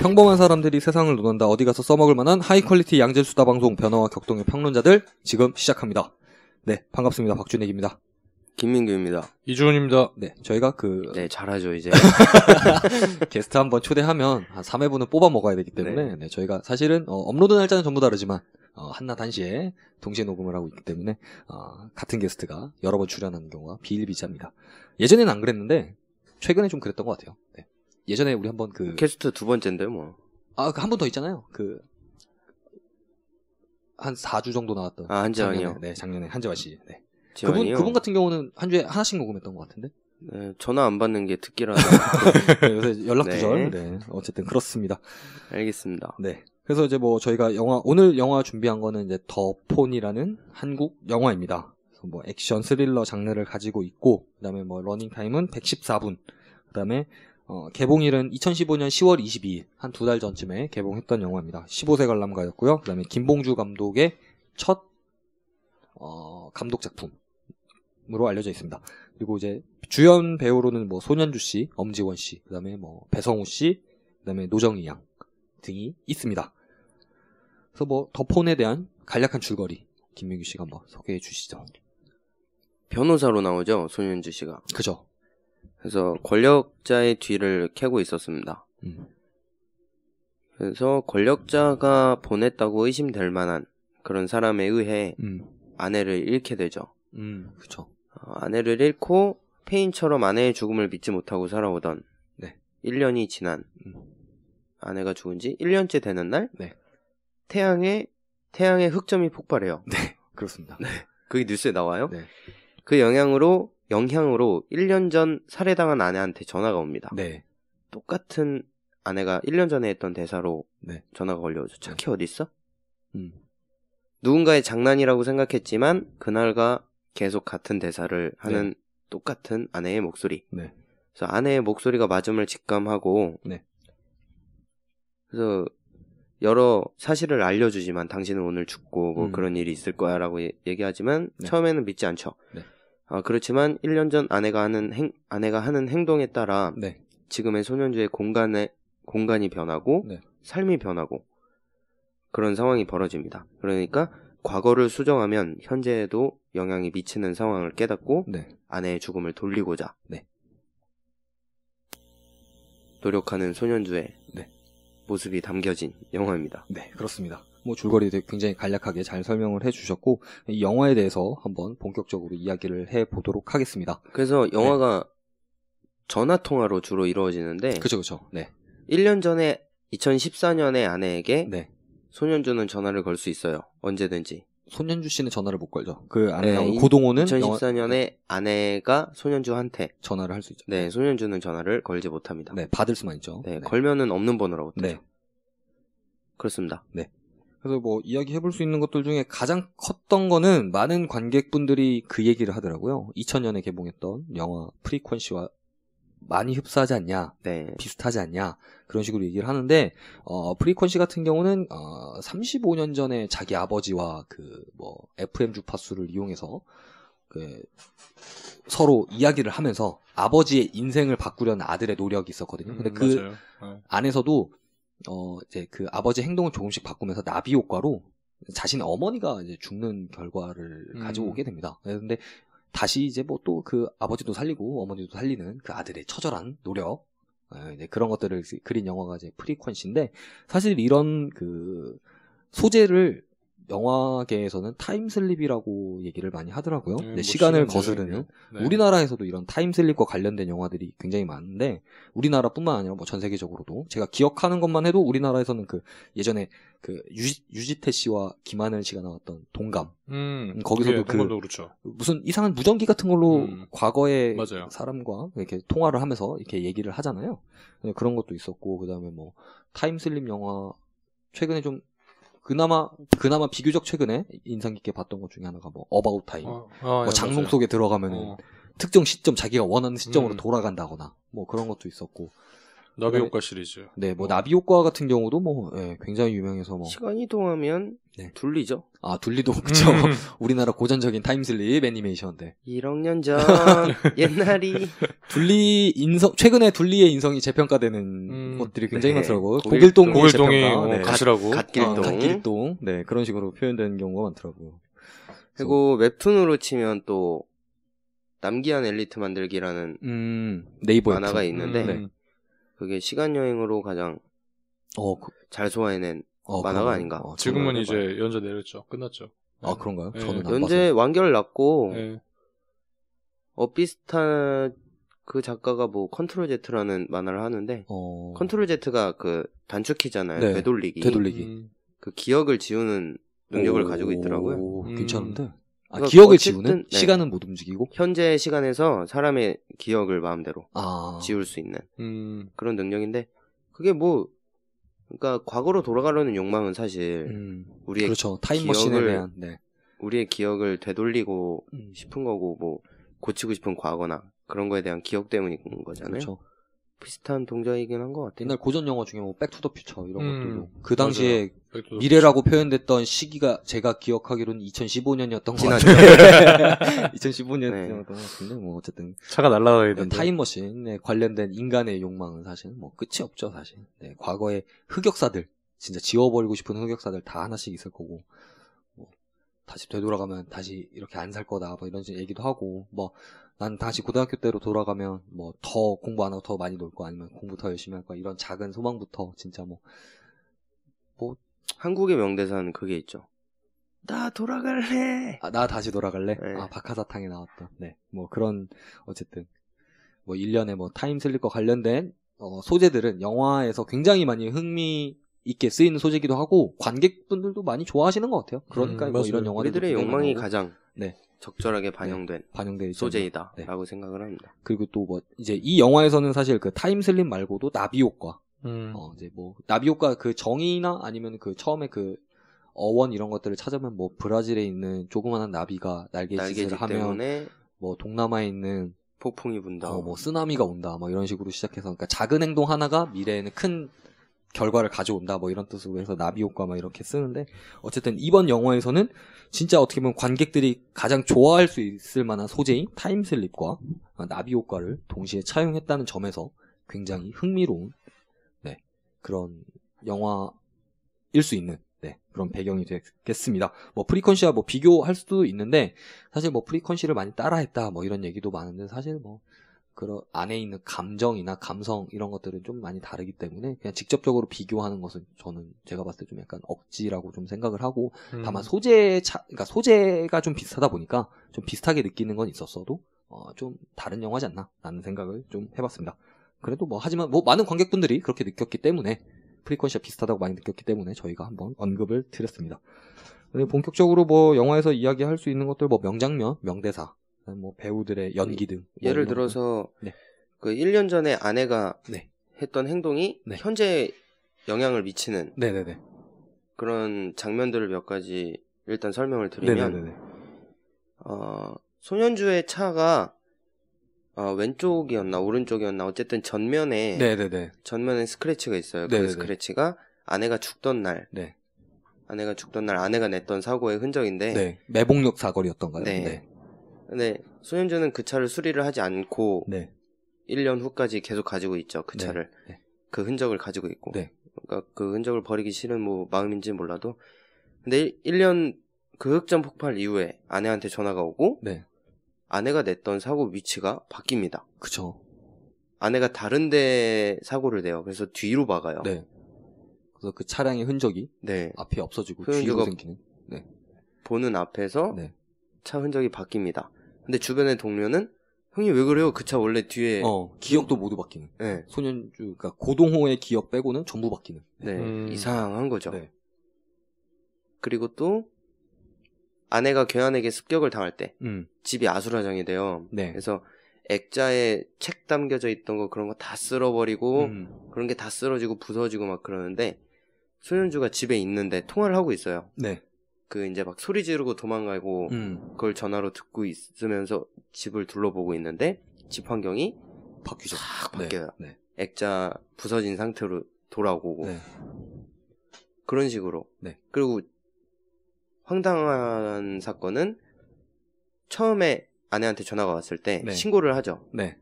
평범한 사람들이 세상을 논한다 어디 가서 써먹을 만한 high quality 양질 수다 방송 변화와 격동의 평론자들 지금 시작합니다. 네 반갑습니다 박준익입니다. 김민규입니다. 이주훈입니다. 네 저희가 그 네, 잘하죠, 이제. 게스트 한번 초대하면 한 3회분은 뽑아 먹어야 되기 때문에 네, 저희가 사실은 어, 업로드 날짜는 전부 다르지만 어, 한날한시에 동시에 녹음을 하고 있기 때문에 어, 같은 게스트가 여러 번 출연하는 경우가 비일비재합니다. 예전에는 안 그랬는데 최근에 좀 그랬던 것 같아요. 네. 예전에 우리 한번 그 게스트 두 번째인데요, 뭐. 아, 그 한 번 더 있잖아요. 그, 한 4주 정도 나왔던. 아, 한재환이요? 작년에, 네, 작년에 한재환 씨. 네. 그분. 그분 같은 경우는 한 주에 하나씩 녹음했던 것 같은데. 네, 전화 안 받는 게 특기라. 요새 연락 네. 두절. 네. 어쨌든 그렇습니다. 알겠습니다. 네. 그래서 이제 뭐 저희가 영화, 오늘 영화 준비한 거는 이제 더 폰이라는 한국 영화입니다. 그래서 뭐 액션 스릴러 장르를 가지고 있고, 그 다음에 뭐 러닝 타임은 114분, 그 다음에 어, 개봉일은 2015년 10월 22일, 한 두 달 전쯤에 개봉했던 영화입니다. 15세 관람가였고요. 그 다음에 김봉주 감독의 첫, 어, 감독 작품 으로 알려져 있습니다. 그리고 이제 주연 배우로는 뭐 손현주 씨, 엄지원 씨, 그 다음에 뭐 배성우 씨, 그 다음에 노정희 양 등이 있습니다. 그래서 뭐 더폰에 대한 간략한 줄거리, 김민규 씨가 한번 소개해 주시죠. 변호사로 나오죠, 손현주 씨가. 그죠? 그래서 권력자의 뒤를 캐고 있었습니다. 음. 그래서 권력자가 보냈다고 의심될 만한 그런 사람에 의해 음. 아내를 잃게 되죠. 음. 어, 아내를 잃고 페인처럼 아내의 죽음을 믿지 못하고 살아오던 네. 1년이 지난 음. 아내가 죽은 지 1년째 되는 날 네. 태양에 태양의 흑점이 폭발해요. 네, 그렇습니다. 그게 뉴스에 나와요. 네. 그 영향으로 영향으로 1년 전 살해당한 아내한테 전화가 옵니다. 네. 똑같은 아내가 1년 전에 했던 대사로 네. 전화가 걸려오죠. 차키 어디 있어? 음. 누군가의 장난이라고 생각했지만 그날과 계속 같은 대사를 하는 똑같은 아내의 목소리. 네. 그래서 아내의 목소리가 맞음을 직감하고 네. 그래서 여러 사실을 알려주지만 당신은 오늘 죽고 뭐 음. 그런 일이 있을 거야라고 예- 얘기하지만 네. 처음에는 믿지 않죠. 네. 아, 그렇지만 1년 전 아내가 하는 행 아내가 하는 행동에 따라 네. 지금의 소년주의 공간에 공간이 변하고 네. 삶이 변하고 그런 상황이 벌어집니다. 그러니까 과거를 수정하면 현재에도 영향이 미치는 상황을 깨닫고 네. 아내의 죽음을 돌리고자 네. 노력하는 소년주의 네. 모습이 담겨진 영화입니다. 네, 그렇습니다. 뭐 줄거리 되게 굉장히 간략하게 잘 설명을 해주셨고 이 영화에 대해서 한번 본격적으로 이야기를 해 보도록 하겠습니다. 그래서 영화가 전화 통화로 주로 이루어지는데 네. 그죠, 그죠. 네, 1년 전에 2014년에 아내에게 네. 소년주는 전화를 걸 수 있어요. 언제든지. 손현주 씨는 전화를 못 걸죠. 그 아내가 네, 이- 고동호는 영화- 2014년에 아내가 손현주한테 전화를 할 수 있죠. 네, 손현주는 전화를 걸지 못합니다. 네, 받을 수만 있죠. 네, 걸면은 없는 번호라고 뜨죠. 네. 그렇습니다. 그래서 뭐 이야기 해볼 수 있는 것들 중에 가장 컸던 거는 많은 관객분들이 그 얘기를 하더라고요. 2000년에 개봉했던 영화 프리퀀시와 많이 흡사하지 않냐, 네. 비슷하지 않냐 그런 식으로 얘기를 하는데 어, 프리퀀시 같은 경우는 어, 35년 전에 자기 아버지와 그 뭐 FM 주파수를 이용해서 그 서로 이야기를 하면서 아버지의 인생을 바꾸려는 아들의 노력이 있었거든요. 근데 음, 그 맞아요. 네. 안에서도 어 이제 그 아버지 행동을 조금씩 바꾸면서 나비 효과로 자신의 어머니가 이제 죽는 결과를 음. 가지고 오게 됩니다. 그런데 다시 이제 뭐 또 그 아버지도 살리고 어머니도 살리는 그 아들의 처절한 노력 어, 이제 그런 것들을 그린 영화가 이제 프리퀀시인데 사실 이런 그 소재를 영화계에서는 타임슬립이라고 얘기를 많이 하더라고요. 네, 네, 뭐 시간을 거스르는 네. 우리나라에서도 이런 타임슬립과 관련된 영화들이 굉장히 많은데 우리나라뿐만 아니라 뭐 전 세계적으로도 제가 기억하는 것만 해도 우리나라에서는 그 예전에 그 유지, 유지태 씨와 김하늘 씨가 나왔던 동감 음, 거기서도 예, 그- 그렇죠. 무슨 이상한 무전기 같은 걸로 음. 과거의 맞아요. 사람과 이렇게 통화를 하면서 이렇게 얘기를 하잖아요. 네, 그런 것도 있었고 그다음에 뭐 타임슬립 영화 최근에 좀 그나마 그나마 비교적 최근에 인상 깊게 봤던 것 중에 하나가 뭐 어바웃 타임. 어, 아, 뭐 예, 장롱 맞아요. 속에 들어가면은 어. 특정 시점 자기가 원하는 시점으로 음. 돌아간다거나 뭐 그런 것도 있었고 나비 그다음에- 효과 시리즈. 네, 뭐 나비 효과 같은 경우도 뭐 예, 굉장히 유명해서 뭐 시간 이동하면 네. 둘리죠. 아 둘리도 그쵸. 음. 우리나라 고전적인 타임슬립 애니메이션인데 1억 년 전 옛날이 둘리 인성 최근에 둘리의 인성이 재평가되는 음. 것들이 굉장히 네. 많더라고요. 고길동- 고길동 고길동이 재평가. 어, 네. 가시라고. 갓길동. 어, 갓길동. 네, 그런 식으로 표현되는 경우가 많더라고요. 그리고 웹툰으로 치면 또 남기한 엘리트 만들기라는 음, 네이버 만화가 웹툰. 있는데 음. 그게 시간 여행으로 가장 어, 그, 잘 소화해낸 어, 만화가 그런가요? 아닌가. 어, 지금은 이제 연재 내렸죠. 끝났죠. 아 그런가요? 네. 저는 안 연재 완결 났고 네. 어 비슷한 그 작가가 뭐 control Z라는 만화를 하는데 어, control Z가 그 단축키잖아요. 네. 되돌리기. 되돌리기. 음. 그 기억을 지우는 능력을 오, 가지고 있더라고요. 음. 괜찮은데. 아, 기억을 지우는 네. 시간은 못 움직이고. 현재 시간에서 사람의 기억을 마음대로 아, 지울 수 있는 음. 그런 능력인데 그게 뭐 그러니까 과거로 돌아가려는 욕망은 사실 음, 우리의 그렇죠. 타임머신에 기억을- 대한 네. 우리의 기억을 되돌리고 음, 싶은 거고 뭐 고치고 싶은 과거나 그런 거에 대한 기억 때문인 거잖아요. 그렇죠. 비슷한 동작이긴 한 것 같아요. 옛날 고전 영화 중에 뭐 백투더퓨처 이런 음, 것들도 그 당시에 미래라고 표현됐던 시기가 제가 기억하기로는 2015년이었던 것. 같아요. 2015년이었던 것 같은데 뭐 어쨌든 차가 날아다니던데. 네, 타임머신에 관련된 인간의 욕망은 사실 뭐 끝이 없죠 사실. 네, 과거의 흑역사들 진짜 지워버리고 싶은 흑역사들 다 하나씩 있을 거고 뭐 다시 되돌아가면 다시 이렇게 안 살 거다 뭐 이런 얘기도 하고 뭐 난 다시 고등학교 때로 돌아가면 뭐 더 공부 안 하고 더 많이 놀 거 아니면 공부 더 열심히 할 거야 이런 작은 소망부터 진짜 뭐 한국의 명대사는 그게 있죠. 나 돌아갈래. 아, 나 다시 돌아갈래? 네. 아, 박하사탕에 나왔던. 네. 뭐 그런, 어쨌든. 뭐 일련의 뭐 타임슬립과 관련된, 어, 소재들은 영화에서 굉장히 많이 흥미 있게 쓰이는 소재기도 하고, 관객분들도 많이 좋아하시는 것 같아요. 그러니까 음, 뭐. 이런 영화들이 우리들의 욕망이 가장 네. 적절하게 반영된 반영되어 있죠. 소재이다라고 생각을 합니다. 그리고 또 뭐, 이제 이 영화에서는 사실 그 타임슬립 말고도 나비 효과, 음. 어, 이제 뭐, 나비 효과 그 정의나 아니면 그 처음에 그 어원 이런 것들을 찾으면 뭐 브라질에 있는 조그마한 나비가 날개짓을 날개짓 하면 때문에 뭐 동남아에 있는 폭풍이 분다. 어, 뭐 쓰나미가 온다, 뭐 이런 식으로 시작해서 그러니까 작은 행동 하나가 미래에는 큰 결과를 가져온다, 뭐 이런 뜻으로 해서 나비 효과 막 이렇게 쓰는데 어쨌든 이번 영화에서는 진짜 어떻게 보면 관객들이 가장 좋아할 수 있을 만한 소재인 타임슬립과 나비 효과를 동시에 차용했다는 점에서 굉장히 흥미로운 네, 그런 영화일 수 있는 네, 그런 배경이 되겠습니다. 뭐 프리컨시와 뭐 비교할 수도 있는데 사실 뭐 프리컨시를 많이 따라했다 뭐 이런 얘기도 많은데 사실 뭐 그런 안에 있는 감정이나 감성 이런 것들은 좀 많이 다르기 때문에 그냥 직접적으로 비교하는 것은 저는 제가 봤을 때 좀 약간 억지라고 좀 생각을 하고 음. 다만 소재 차 그러니까 소재가 좀 비슷하다 보니까 좀 비슷하게 느끼는 건 있었어도 어, 좀 다른 영화지 않나라는 생각을 좀 해봤습니다. 그래도 뭐 하지만 뭐 많은 관객분들이 그렇게 느꼈기 때문에 프리퀀시와 비슷하다고 많이 느꼈기 때문에 저희가 한번 언급을 드렸습니다. 본격적으로 뭐 영화에서 이야기할 수 있는 것들 뭐 명장면, 명대사, 뭐 배우들의 연기 등. 뭐 예를 들어서 네. 그 1년 전에 아내가 네. 했던 행동이 네. 현재 영향을 미치는 거. 네네네. 그런 장면들을 몇 가지 일단 설명을 드리면 네네네. 어, 소년주의 차가 어, 왼쪽이었나 오른쪽이었나 어쨌든 전면에 네네네. 전면에 스크래치가 있어요. 그 스크래치가 아내가 죽던 날 네. 아내가 죽던 날 아내가 냈던 사고의 흔적인데 네. 매복력 사거리였던가요? 네. 네. 근데 소년주는 그 차를 수리를 하지 않고 네. 1년 후까지 계속 가지고 있죠. 그 네. 차를. 네. 그 흔적을 가지고 있고. 네. 그러니까 그 흔적을 버리기 싫은 뭐 마음인지 몰라도. 근데 1, 년그 흑점 폭발 이후에 아내한테 전화가 오고 네. 아내가 냈던 사고 위치가 바뀝니다. 그쵸. 아내가 다른데 사고를 내요. 그래서 뒤로 박아요. 네. 그래서 그 차량의 흔적이 네. 앞에 없어지고 소현주가- 뒤로 생기는. 보는 앞에서 네. 차 흔적이 바뀝니다. 근데 주변의 동료는 형님 왜 그래요? 그 차 원래 뒤에 어, 기억도 모두 바뀌는. 네. 소년주, 그러니까 고동호의 기억 빼고는 전부 바뀌는. 네. 음. 이상한 거죠. 네. 그리고 또 아내가 괴한에게 습격을 당할 때 음. 집이 아수라장이 돼요. 네. 그래서 액자에 책 담겨져 있던 거 그런 거 다 쓸어버리고 음. 그런 게 다 쓰러지고 부서지고 막 그러는데 소년주가 집에 있는데 통화를 하고 있어요. 네. 그 이제 막 소리 지르고 도망가고 음. 그걸 전화로 듣고 있으면서 집을 둘러보고 있는데 집 환경이 바뀌죠. 싹 네. 바뀌어요. 네. 액자 부서진 상태로 돌아오고 네. 그런 식으로. 네. 그리고 황당한 사건은 처음에 아내한테 전화가 왔을 때 네. 신고를 하죠. 네.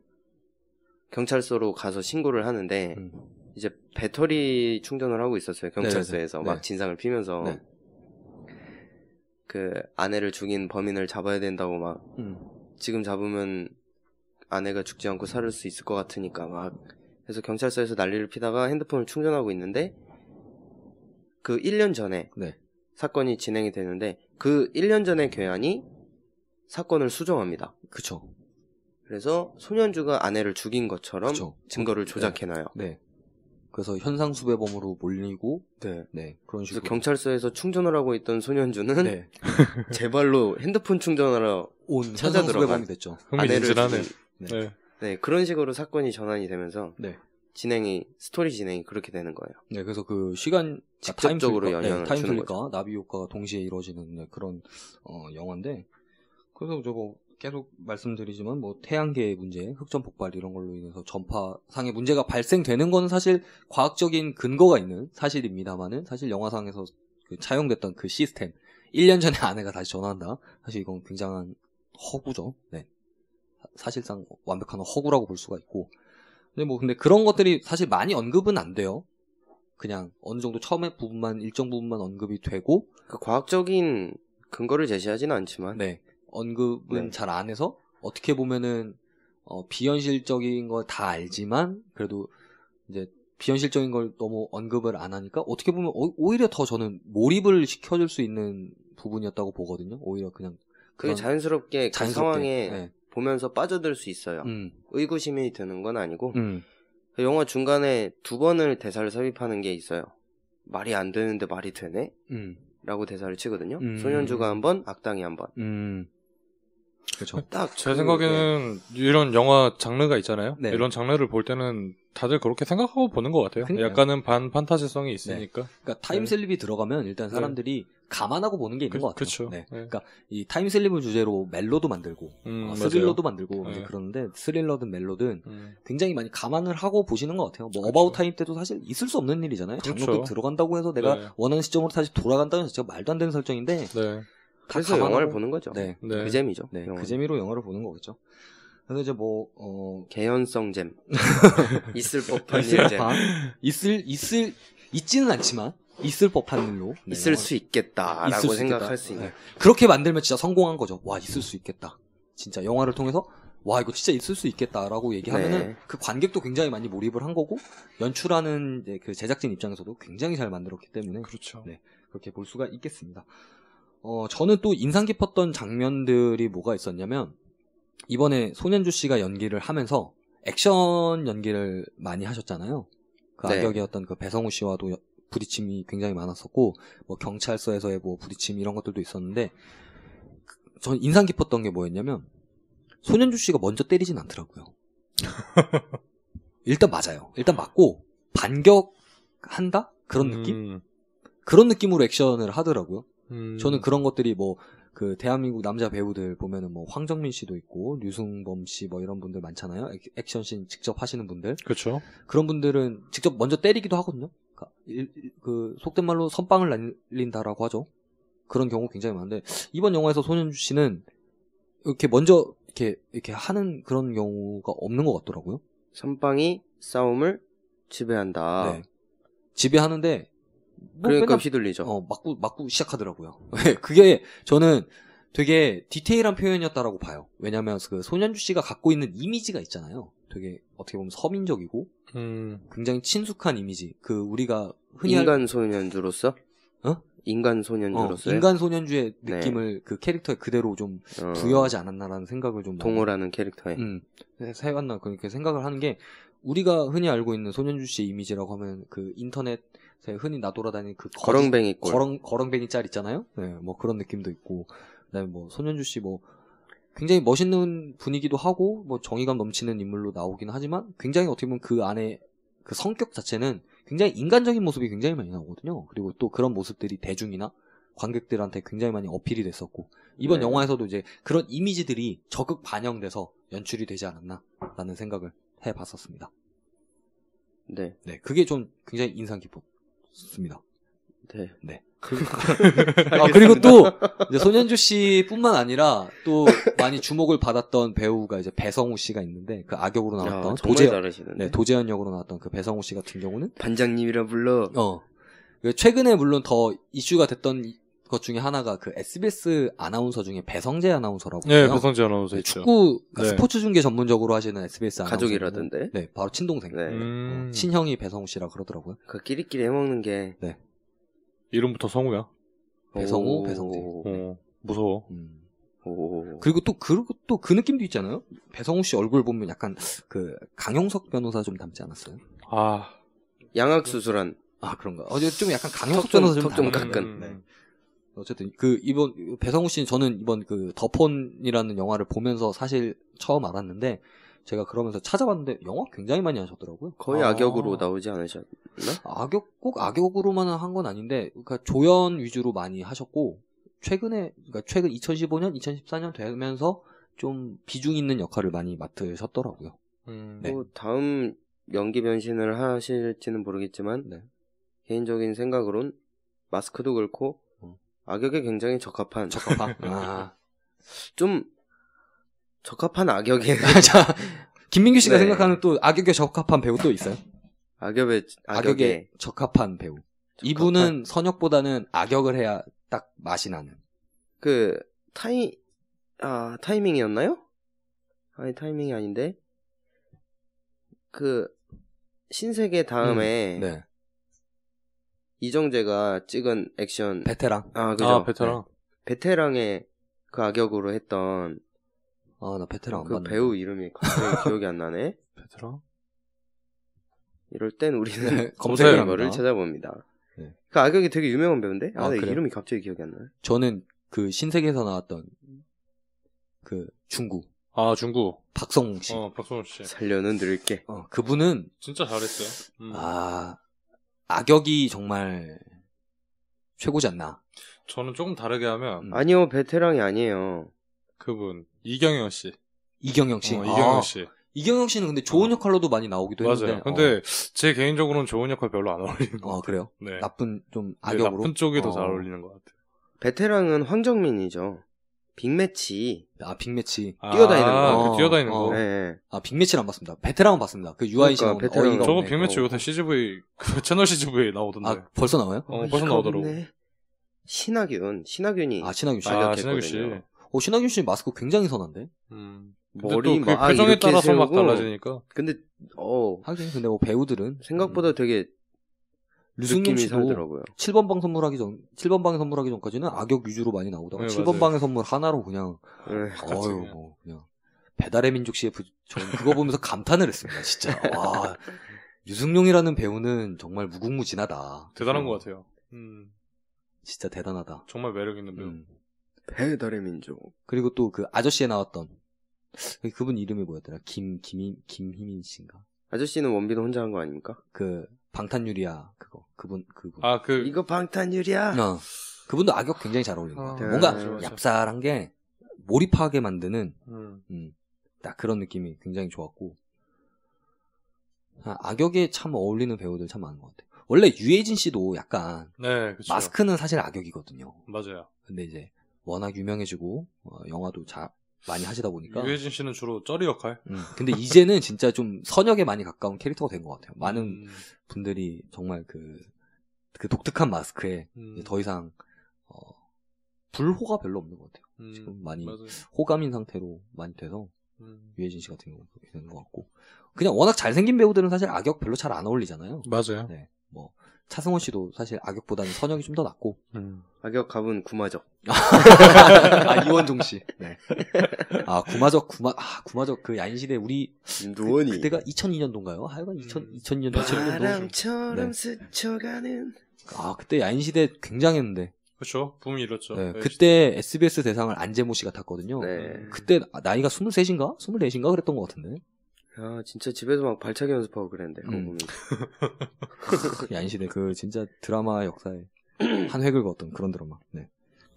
경찰서로 가서 신고를 하는데 음. 이제 배터리 충전을 하고 있었어요. 경찰서에서. 막 네. 진상을 피면서 네. 그 아내를 죽인 범인을 잡아야 된다고 막 음. 지금 잡으면 아내가 죽지 않고 살을 수 있을 것 같으니까 막 그래서 경찰서에서 난리를 피다가 핸드폰을 충전하고 있는데 그 1년 전에 네. 사건이 진행이 되는데 그 1년 전의 괴한이 사건을 수정합니다. 그쵸. 그래서 손현주가 아내를 죽인 것처럼 그쵸. 증거를 조작해놔요. 네. 그래서 현상 수배범으로 몰리고, 네. 네. 그런 그래서 식으로. 경찰서에서 충전을 하고 있던 손현주는 네. 제 발로 핸드폰 충전하러 온 찾아 현상수배범이 들어간. 됐죠. 아내를 네. 네. 네 그런 식으로 사건이 전환이 되면서 네. 진행이 스토리 진행이 그렇게 되는 거예요. 네, 그래서 그 시간 직접적으로 슬립과- 영향을 네, 타임 슬립과 나비 효과가 동시에 이루어지는 네, 그런 어, 영화인데 그래서 저거 계속 말씀드리지만 뭐 태양계의 문제, 흑점 폭발 이런 걸로 인해서 전파상의 문제가 발생되는 건 사실 과학적인 근거가 있는 사실입니다만은 사실 영화상에서 그 차용됐던 그 시스템 1년 전에 아내가 다시 전화한다. 사실 이건 굉장한 허구죠. 네. 사- 사실상 완벽한 허구라고 볼 수가 있고. 근데 뭐 근데 그런 것들이 사실 많이 언급은 안 돼요. 그냥 어느 정도 처음에 부분만 일정 부분만 언급이 되고 그 과학적인 근거를 제시하지는 않지만 네 언급은 네. 잘안 해서 어떻게 보면은 어, 비현실적인 걸 다 알지만 그래도 이제 비현실적인 걸 너무 언급을 안 하니까 어떻게 보면 오- 오히려 더 저는 몰입을 시켜줄 수 있는 부분이었다고 보거든요. 오히려 그냥 그게 자연스럽게 그 자연스럽게, 상황에 네. 보면서 빠져들 수 있어요. 음, 의구심이 드는 건 아니고 음, 그 영화 중간에 두 번을 대사를 삽입하는 게 있어요. 말이 안 되는데 말이 되네? 음, 라고 대사를 치거든요. 음. 소년주가 한 번, 악당이 한 번. 음. 그렇죠. 딱제 그- 생각에는 이런 영화 장르가 있잖아요. 네. 이런 장르를 볼 때는 다들 그렇게 생각하고 보는 것 같아요. 그러니까요. 약간은 반 판타지성이 있으니까. 그러니까 타임슬립이 들어가면 일단 사람들이 감안하고 보는 게 있는 그- 것 같아요. 그쵸. 네. 네. 그러니까 이 타임슬립을 주제로 멜로도 만들고 음, 어. 스릴러도 만들고 네. 이제 그러는데 스릴러든 멜로든 음. 굉장히 많이 감안을 하고 보시는 것 같아요. 뭐 그쵸. 어바웃 타임 때도 사실 있을 수 없는 일이잖아요. 그렇죠. 장롱 속 들어간다고 해서 내가 네. 원하는 시점으로 다시 돌아간다는 자체가 말도 안 되는 설정인데 네. 다 그래서 영화를 보는 거죠. 네. 네. 그 재미죠. 네, 영화는. 그 재미로 영화를 보는 거겠죠. 그래서 이제 뭐, 어, 개연성 잼. 있을 법한 일 잼. 있을, 있을, 있지는 않지만, 있을 법한 일로. 네, 있을 영화- 수 있겠다라고 있을 수 생각할 있겠다. 수 있는. 네. 그렇게 만들면 진짜 성공한 거죠. 와, 있을 수 있겠다. 진짜 영화를 통해서 와, 이거 진짜 있을 수 있겠다라고 얘기하면은 네. 그 관객도 굉장히 많이 몰입을 한 거고 연출하는 이제 그 제작진 입장에서도 굉장히 잘 만들었기 때문에 그렇죠. 네. 그렇게 볼 수가 있겠습니다. 어, 저는 또 인상 깊었던 장면들이 뭐가 있었냐면 이번에 손현주 씨가 연기를 하면서 액션 연기를 많이 하셨잖아요. 그 네. 악역이었던 그 배성우 씨와도 여- 부딪힘이 굉장히 많았었고 뭐 경찰서에서의 뭐 부딪힘 이런 것들도 있었는데 그- 전 인상 깊었던 게 뭐였냐면 손현주 씨가 먼저 때리진 않더라고요. 일단 맞아요. 일단 맞고 반격한다 그런 느낌? 음, 그런 느낌으로 액션을 하더라고요. 음. 저는 그런 것들이 뭐 그 대한민국 남자 배우들 보면은 뭐 황정민 씨도 있고 류승범 씨 뭐 이런 분들 많잖아요. 액- 액션씬 직접 하시는 분들. 그렇죠. 그런 분들은 직접 먼저 때리기도 하거든요. 그 속된 말로 선빵을 날린다라고 하죠. 그런 경우 굉장히 많은데 이번 영화에서 손현주 씨는 이렇게 먼저 이렇게 이렇게 하는 그런 경우가 없는 것 같더라고요. 선빵이 싸움을 지배한다. 네. 지배하는데 뭐 그러니까 맨날 휘둘리죠. 어, 맞고, 맞고 시작하더라고요. 그게 저는 되게 디테일한 표현이었다라고 봐요. 왜냐면 그 손현주 씨가 갖고 있는 이미지가 있잖아요. 되게 어떻게 보면 서민적이고 음, 굉장히 친숙한 이미지. 그 우리가 흔히 알- 인간 소년주로서? 어? 인간 어, 소년주로서? 인간 소년주의 네. 느낌을 그 캐릭터에 그대로 좀 어, 부여하지 않았나라는 생각을 좀 동호라는 캐릭터에. 음, 해왔나 그렇게 생각을 하는 게 우리가 흔히 알고 있는 손현주 씨의 이미지라고 하면 그 인터넷에 흔히 나돌아다니는 그 거렁뱅이 꼴. 거렁 거렁뱅이 짤 있잖아요. 네, 뭐 그런 느낌도 있고 그다음에 뭐 손현주 씨 뭐 굉장히 멋있는 분위기도 하고 뭐 정의감 넘치는 인물로 나오긴 하지만 굉장히 어떻게 보면 그 안에 그 성격 자체는 굉장히 인간적인 모습이 굉장히 많이 나오거든요. 그리고 또 그런 모습들이 대중이나 관객들한테 굉장히 많이 어필이 됐었고 이번 네. 영화에서도 이제 그런 이미지들이 적극 반영돼서 연출이 되지 않았나라는 생각을 해봤었습니다. 네. 네, 그게 좀 굉장히 인상 깊었 습니다. 네. 아, 그리고 또 이제 손현주 씨뿐만 아니라 또 많이 주목을 받았던 배우가 이제 배성우 씨가 있는데 그 악역으로 야, 나왔던 정말 도재 잘하시는데. 네, 도재현 역으로 나왔던 그 배성우 씨 같은 경우는 반장님이라 불러. 어그 최근에 물론 더 이슈가 됐던 것 중에 하나가 그 SBS 아나운서 중에 배성재 아나운서라고 네. 배성재 아나운서 네, 있죠. 축구 그러니까 네. 스포츠 중계 전문적으로 하시는 SBS 아나운서 가족이라던데. 네, 바로 친동생. 네. 음, 어, 친형이 배성우 씨라 그러더라고요. 그 끼리끼리 해먹는 게. 이름부터 성우야. 배성우, 오. 배성재. 어, 무서워. 음. 오. 그리고 또 그리고 또그 느낌도 있잖아요. 배성우 씨 얼굴 보면 약간 그 강용석 변호사 좀 닮지 않았어요? 아, 양악 수술한. 아 그런가? 어제 좀 약간 좀- 변호사 좀 턱좀 닮았어요. 깎은. 네. 어쨌든 그 이번 배성우 씨는 저는 이번 그 더폰이라는 영화를 보면서 사실 처음 알았는데 제가 그러면서 찾아봤는데 영화 굉장히 많이 하셨더라고요. 거의 아. 악역으로 나오지 않으셨나? 악역 꼭 악역으로만 한 건 아닌데 그러니까 조연 위주로 많이 하셨고 최근에 그러니까 최근 2015년 2014년 되면서 좀 비중 있는 역할을 많이 맡으셨더라고요. 음, 네. 뭐 다음 연기 변신을 하실지는 모르겠지만 네. 개인적인 생각으론 마스크도 그렇고 음. 악역에 굉장히 적합한 적합한. 아. 좀 적합한 악역에 자, 김민규 씨가 네. 생각하는 또 악역에 적합한 배우 또 있어요? 악역에 악역에 악역에 적합한 배우. 이분은 선역보다는 악역을 해야 딱 맛이 나는. 그 타이 아 타이밍이었나요? 아니 타이밍이 아닌데 그 신세계 다음에 네. 이정재가 찍은 액션 베테랑. 아 그죠 아, 베테랑. 베테랑의 그 악역으로 했던 아, 나 베테랑 안그 봤는데. 배우 이름이 갑자기 기억이 안 나네. 베테랑? 이럴 땐 우리는 네, 검색어를. 찾아봅니다. 네. 그 악역이 되게 유명한 배우인데? 아, 아, 네? 이름이 갑자기 기억이 안 나요. 저는 그 신세계에서 나왔던 그 중구 아, 중구. 박성웅 씨. 어, 박성훈 씨. 살려는 늘게. 어, 그분은 진짜 잘했어요. 음. 아 악역이 정말 최고지 않나. 저는 조금 다르게 하면 음. 아니요, 베테랑이 아니에요. 그분 이경영 씨. 이경영 씨. 어, 이경영 아, 씨. 이경영 씨는 근데 좋은 역할로도 많이 나오기도 맞아요. 했는데. 근데 제 개인적으로는 좋은 역할 별로 안 어울리는 것 어, 어, 같아요. 그래요? 네. 나쁜 좀 네, 악역으로. 나쁜 쪽이 더 어. 잘 어울리는 것 같아요. 베테랑은 황정민이죠. 빅매치. 아 빅매치. 뛰어다니는 아, 거. 그 뛰어다니는 어, 거. 어. 네. 네. 아 빅매치는 안 봤습니다. 베테랑은 봤습니다. 그 유아인 씨 그러니까 베테랑. 저거. 빅매치 어. 요새 CGV 그 채널 CGV에 나오던데. 아 벌써 나와요? 어, 벌써 나오더라고. 없네. 신하균. 신하균이. 아 신하균 씨. 아, 아, 신하균 씨. 어 신하균 씨 마스크 굉장히 선한데. 음. 머리 또그 막 표정에 따라서 막 세우고. 달라지니까. 근데, 어, 하긴 근데 뭐 배우들은 생각보다 되게 류승룡 느낌이 씨도 살더라고요. 7번 방 선물하기 전 7번 방에 선물하기 전까지는 악역 위주로 많이 나오다가 네, 7번 맞아요. 방에 선물 하나로 그냥 네. 어유 뭐 그냥 배달의 민족 CF 저는 그거 보면서 감탄을 했습니다. 진짜 와 유승룡이라는 배우는 정말 무궁무진하다. 대단한 어, 것 같아요. 음. 진짜 대단하다. 정말 매력 있는 배우. 음. 배달의 민족. 그리고 또 그 아저씨에 나왔던 그분 이름이 뭐였더라? 김 김인 김희민 씨인가? 아저씨는 원빈 혼자 한 거 아닙니까? 그 방탄유리아 그거 그분 그분. 아, 그, 이거 방탄유리야. 어, 그분도 악역 굉장히 잘 어울리는 것 아, 같아요. 맞아, 뭔가 맞아. 얍살한 게 몰입하게 만드는 음. 음, 딱 그런 느낌이 굉장히 좋았고 아, 악역에 참 어울리는 배우들 참 많은 것 같아요. 원래 유해진 씨도 약간 네, 그쵸. 마스크는 사실 악역이거든요. 맞아요. 근데 이제 워낙 유명해지고 어, 영화도 자, 많이 하시다 보니까 유해진 씨는 주로 쩌리 역할? 음, 근데 이제는 진짜 좀 선역에 많이 가까운 캐릭터가 된 것 같아요. 많은 음. 분들이 정말 그, 그 독특한 마스크에 음. 더 이상 어, 불호가 별로 없는 것 같아요. 음. 지금 많이 맞아요. 호감인 상태로 많이 돼서 음. 유해진 씨 같은 경우는 그렇게 되는 것 같고 그냥 워낙 잘생긴 배우들은 사실 악역 별로 잘 안 어울리잖아요. 맞아요. 네, 뭐 차승원 씨도 사실 악역보다는 선역이 좀 더 낫고 음. 악역 갑은 구마적. 아 이원종 씨. 네. 아 구마적 구마 아 구마적 그 야인시대 우리 누원이. 그, 때가 2002년도인가요? 하여간 2000 음. 2002년도 2001년도. 바람처럼 네. 스쳐가는. 아 그때 야인시대 굉장했는데. 그쵸. 붐이 일었죠. 네, 네, 그때 SBS 대상을 안재모 씨가 탔거든요. 네. 그때 나이가 23인가? 24인가 그랬던 것 같은데. 아, 진짜 집에서 막 발차기 연습하고 그랬는데, 그거 음. 보면서. 야인시대 그 진짜 드라마 역사에 한 획을 그었던 그런 드라마. 네.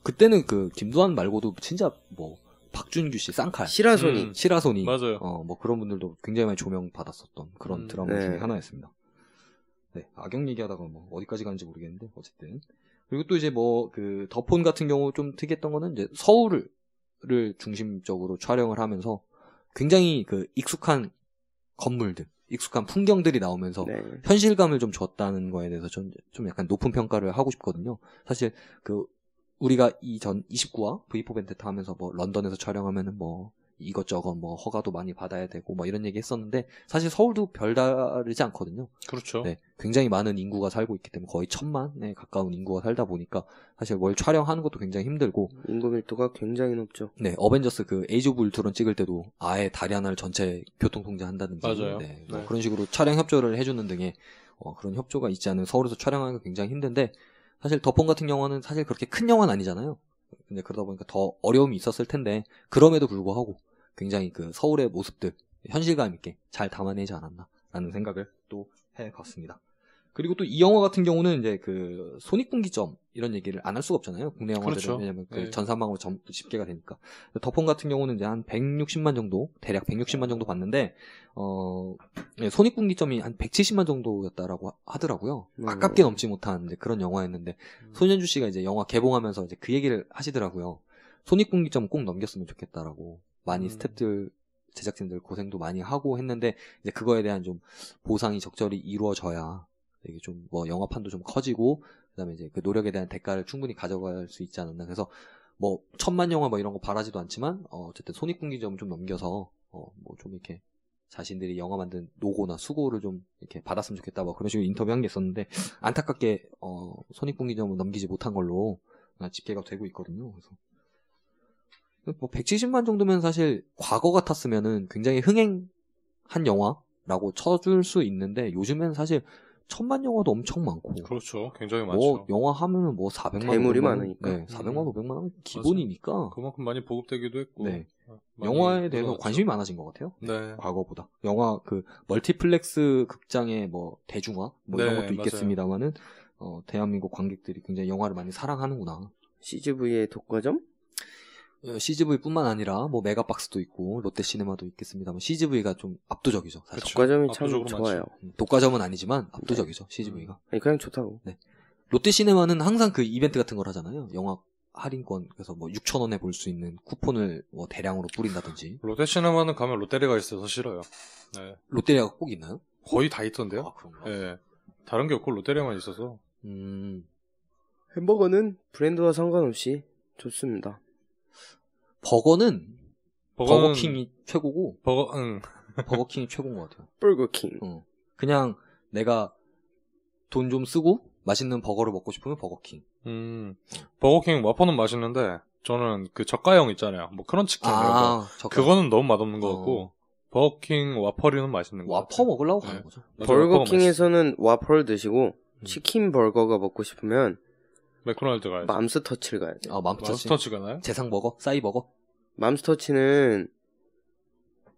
그때는 그 김두한 말고도 진짜 뭐 박준규 씨 쌍칼, 시라소니. 음. 시라소니, 맞아요. 어뭐 그런 분들도 굉장히 많이 조명 받았었던 그런 음. 드라마 네. 중에 하나였습니다. 네, 악역 얘기하다가 뭐 어디까지 가는지 모르겠는데 어쨌든 그리고 또 이제 뭐 그 더폰 같은 경우 좀 특이했던 거는 이제 서울을 중심적으로 촬영을 하면서 굉장히 그 익숙한 건물들, 익숙한 풍경들이 나오면서 네. 현실감을 좀 줬다는 거에 대해서 좀, 좀 약간 높은 평가를 하고 싶거든요. 사실 그 우리가 이전 29화 V4 벤테타 하면서 뭐 런던에서 촬영하면은 뭐 이것저것 뭐 허가도 많이 받아야 되고 뭐 이런 얘기 했었는데 사실 서울도 별다르지 않거든요. 그렇죠. 네, 굉장히 많은 인구가 살고 있기 때문에 거의 천만에 가까운 인구가 살다 보니까 사실 뭘 촬영하는 것도 굉장히 힘들고 인구 밀도가 굉장히 높죠. 네, 어벤져스 그 에이지 오브 울트론 찍을 때도 아예 다리 하나를 전체 교통 통제한다든지 맞아요. 네, 뭐 네. 그런 식으로 촬영 협조를 해주는 등의 어, 그런 협조가 있지 않은 서울에서 촬영하기가 굉장히 힘든데 사실 더폰 같은 영화는 사실 그렇게 큰 영화는 아니잖아요. 근데 그러다 보니까 더 어려움이 있었을 텐데 그럼에도 불구하고 굉장히 그 서울의 모습들 현실감 있게 잘 담아내지 않았나라는 생각을 또 해봤습니다. 그리고 또 이 영화 같은 경우는 이제 그 손익분기점 이런 얘기를 안 할 수가 없잖아요. 국내 영화들은 그렇죠. 왜냐면 그 네. 전산망으로 전 집계가 되니까. 더폰 같은 경우는 이제 한 160만 정도, 대략 160만 정도 봤는데 어 예, 손익분기점이 한 170만 정도였다라고 하- 하더라고요. 음. 아깝게 넘지 못한 이제 그런 영화였는데 손현주 씨가 이제 영화 개봉하면서 이제 그 얘기를 하시더라고요. 손익분기점 꼭 넘겼으면 좋겠다라고 많이 음. 스탭들 제작진들 고생도 많이 하고 했는데 이제 그거에 대한 좀 보상이 적절히 이루어져야 이게 좀 뭐 영화판도 좀 커지고 그다음에 이제 그 노력에 대한 대가를 충분히 가져갈 수 있지 않았나 그래서 뭐 천만 영화 뭐 이런 거 바라지도 않지만 어, 어쨌든 손익분기점 좀 넘겨서 어, 뭐 좀 이렇게 자신들이 영화 만든 노고나 수고를 좀 이렇게 받았으면 좋겠다 뭐 그런 식으로 인터뷰한 게 있었는데 안타깝게 어, 손익분기점을 넘기지 못한 걸로 집계가 되고 있거든요. 그래서 뭐 170만 정도면 사실 과거 같았으면은 굉장히 흥행한 영화라고 쳐줄 수 있는데 요즘엔 사실 천만 영화도 엄청 많고 그렇죠. 굉장히 뭐 많죠. 영화 하면은 뭐 400만 대물이 500만 원, 많으니까. 네, 400만 음. 500만은 기본이니까 그만큼 많이 보급되기도 했고. 네. 많이 영화에 대해서 늘어났죠. 관심이 많아진 것 같아요. 네. 과거보다 영화 그 멀티플렉스 극장의 뭐 대중화 뭐 이런 네, 것도 맞아요. 있겠습니다만은 어, 대한민국 관객들이 굉장히 영화를 많이 사랑하는구나. CGV의 독과점? 어, CGV뿐만 아니라 뭐 메가박스도 있고 롯데시네마도 있겠습니다만 CGV가 좀 압도적이죠. 사실. 그쵸. 독과점이 참 좋아요. 음, 독과점은 아니지만 압도적이죠. CGV가. 아니 그냥 좋다고. 롯데시네마는 항상 그 이벤트 같은 걸 하잖아요. 영화 할인권 그래서 뭐 6천 원에 볼 수 있는 쿠폰을 뭐 대량으로 뿌린다든지. 롯데시네마는 가면 롯데리아가 있어서 싫어요. 네. 롯데리아가 꼭 있나요? 거의 다 있던데요? 아 그런가. 네. 다른 게 없고 롯데리아만 있어서. 음. 햄버거는 브랜드와 상관없이 좋습니다. 버거는 버거는 버거킹이 최고고 버거 응. 버거킹이 최고인 것 같아요. 버거킹. 어. 그냥 내가 돈 좀 쓰고 맛있는 버거를 먹고 싶으면 버거킹. 음. 버거킹 와퍼는 맛있는데 저는 그 저가형 있잖아요. 뭐 크런치킹 이런 거. 아, 저거. 그거는 너무 맛없는 것 어. 같고 버거킹 와퍼리는 맛있는 것 와퍼 같아요. 먹으려고 네. 가는 거죠. 맞아, 와퍼가 버거킹에서는 와퍼를 드시고 음. 치킨 버거가 먹고 싶으면. 맥도날드 가야죠. 맘스터치를 가야 돼요. 아, 맘스터치. 맘스터치 가나요? 재상 버거, 싸이 버거. 맘스터치는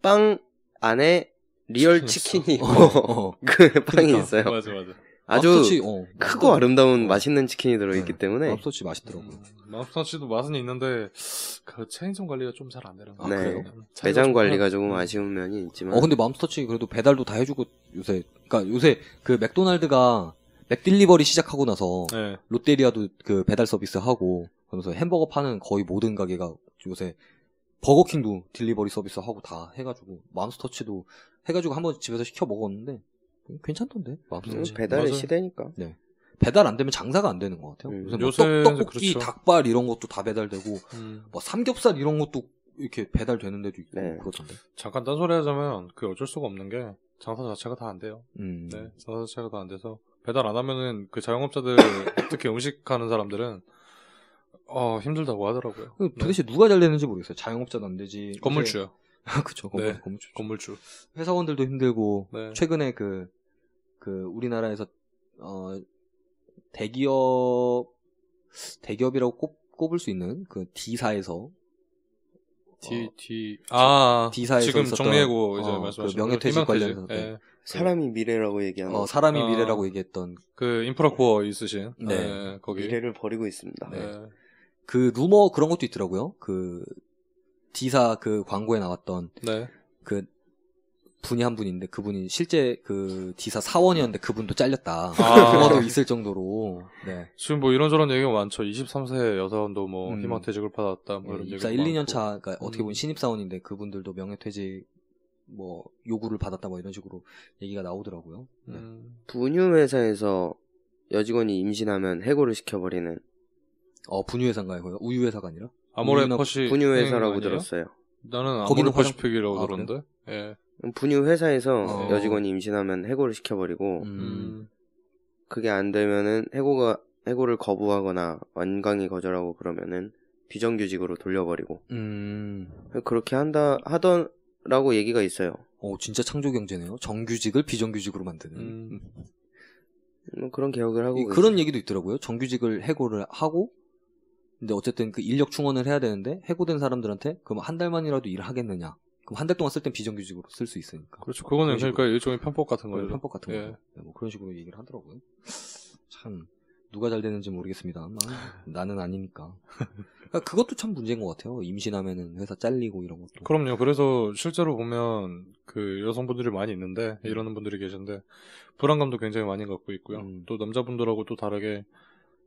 빵 안에 real 치킨이 치킨이 어, 있고 어. 그 빵이 그러니까. 있어요. 맞아 맞아. 아주 맘스터치, 어, 크고 맘스터치- 아름다운 어. 맛있는 치킨이 들어있기 네. 때문에 맘스터치 맛있더라고요. 음, 맘스터치도 맛은 있는데 그 체인점 관리가 좀 잘 안 되는 것 아, 같아요. 그래요? 음, 차이가 매장 좀 관리가 커요. 조금 음. 아쉬운 면이 있지만 어, 근데 맘스터치 그래도 배달도 다 해주고 요새, 그니까 요새 그 맥도날드가 맥딜리버리 시작하고 나서 네. 롯데리아도 그 배달 서비스 하고 그러면서 햄버거 파는 거의 모든 가게가 요새 버거킹도 delivery 서비스 하고 다 해가지고 맘스터치도 해가지고 한번 집에서 시켜 먹었는데 괜찮던데 음, 맘스터치 배달의 맞아요. 시대니까 배달 안 되면 장사가 안 되는 것 같아요. 음. 요새 뭐 요새 떡, 떡볶이, 그렇죠. 닭발 이런 것도 다 배달되고 음, 뭐 삼겹살 이런 것도 이렇게 배달되는 데도 있고 네. 그렇던데. 잠깐 딴소리 하자면 그 어쩔 수가 없는 게 장사 자체가 다 안 돼요. 음. 네, 장사 자체가 다 안 돼서 배달 안 하면은 그 자영업자들 특히 음식하는 사람들은 어 힘들다고 하더라고요. 그 네. 도대체 누가 잘 되는지 모르겠어요. 자영업자도 안 되지. 건물주요. 요새- 그쵸. 건물, 네. 건물주. 건물주. 회사원들도 힘들고 네. 최근에 그, 그 우리나라에서 어 대기업 대기업이라고 꼽, 꼽을 수 있는 그 D사에서 D 어, D 아 D사에서 지금 정리해고 이제 어, 말씀하신 그 명예퇴직. 관련해서, 예. 네. 사람이 미래라고 얘기하는 어, 사람이 어. 미래라고 얘기했던 그 인프라 코어 있으신 네. 예, 거기 미래를 버리고 있습니다. 네. 그 루머 그런 것도 있더라고요. 그 D사 그 광고에 나왔던 네. 그 분이 한 분인데 그분이 실제 그 디사 사원이었는데 그분도 잘렸다. 아. 루머도 있을 정도로. 네. 지금 뭐 이런저런 얘기가 많죠. 23세 여사원도 뭐 음. 희망퇴직을 받았다. 뭐 이런 네, 입사 1, 얘기가 2년 많고. 차, 그러니까 어떻게 보면 음. 신입사원인데 그분들도 명예퇴직 뭐 요구를 받았다 뭐 이런 식으로 얘기가 나오더라고요. 네. 음. 분유 회사에서 여직원이 임신하면 해고를 시켜버리는 어 분유 회사인가요? 거기가? 우유 회사가 아니라? 아모레 우유나 퍼시 분유 회사라고? 들었어요. 나는 거기는 아모레 화장- 퍼시픽이라고 아, 들었는데. 예. 분유 회사에서 어. 여직원이 임신하면 해고를 시켜버리고 음. 음. 그게 안 되면은 해고가 해고를 거부하거나 완강히 거절하고 그러면은 비정규직으로 돌려버리고 음. 그렇게 한다 하더 라고 얘기가 있어요. 어 진짜 창조 경제네요. 정규직을 비정규직으로 만드는. 음. 뭐 그런 개혁을 하고. 그런 얘기도 있더라고요. 정규직을 해고를 하고 근데 어쨌든 그 인력 충원을 해야 되는데 해고된 사람들한테 그럼 한 달만이라도 일을 하겠느냐? 그럼 한 달 동안 쓸 땐 비정규직으로 쓸 수 있으니까. 그렇죠. 그거는. 그러니까 일종의 편법 같은 거예요. 편법 같은 거. 예. 네, 뭐 그런 식으로 얘기를 하더라고요. 참 누가 잘 되는지 모르겠습니다. 나는 아니니까. 그러니까 그것도 참 문제인 것 같아요. 임신하면은 회사 잘리고 이런 것도. 그럼요. 그래서 실제로 보면 그 여성분들이 많이 있는데 음. 이러는 분들이 계신데 불안감도 굉장히 많이 갖고 있고요. 음. 또 남자분들하고 또 다르게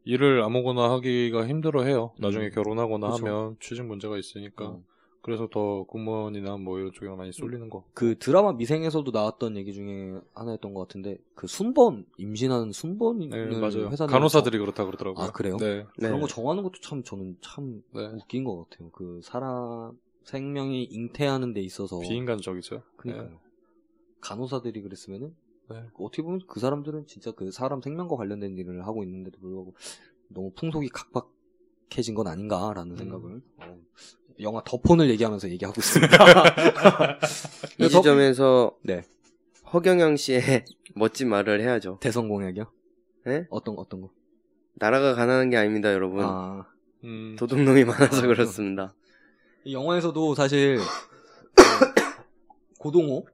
일을 아무거나 하기가 힘들어해요. 나중에 음. 결혼하거나 그쵸. 하면 취직 문제가 있으니까. 어. 그래서 더 공무원이나 뭐 이런 쪽에 많이 쏠리는 거. 그 드라마 미생에서도 나왔던 얘기 중에 하나였던 것 같은데 그 순번 임신하는 순번을 네, 맞아요. 회사 간호사들이 그렇다 그러더라고요. 아, 그래요? 네. 네. 그런 거 정하는 것도 참 저는 참 네. 웃긴 것 같아요. 그 사람 생명이 잉태하는 데 있어서 비인간적이죠. 그러니까요. 네. 간호사들이 그랬으면은 네. 어떻게 보면 그 사람들은 진짜 그 사람 생명과 관련된 일을 하고 있는데도 불구하고 너무 풍속이 각박해진 건 아닌가라는 음. 생각을 어, 영화 더폰을 얘기하면서 얘기하고 있습니다. 이 지점에서 네 허경영 씨의 멋진 말을 해야죠. 대선 공약이요? 네? 어떤 어떤 거? 나라가 가난한 게 아닙니다, 여러분. 아 음, 도둑놈이 많아서 아, 그렇습니다. 이 영화에서도 사실 어, 고동호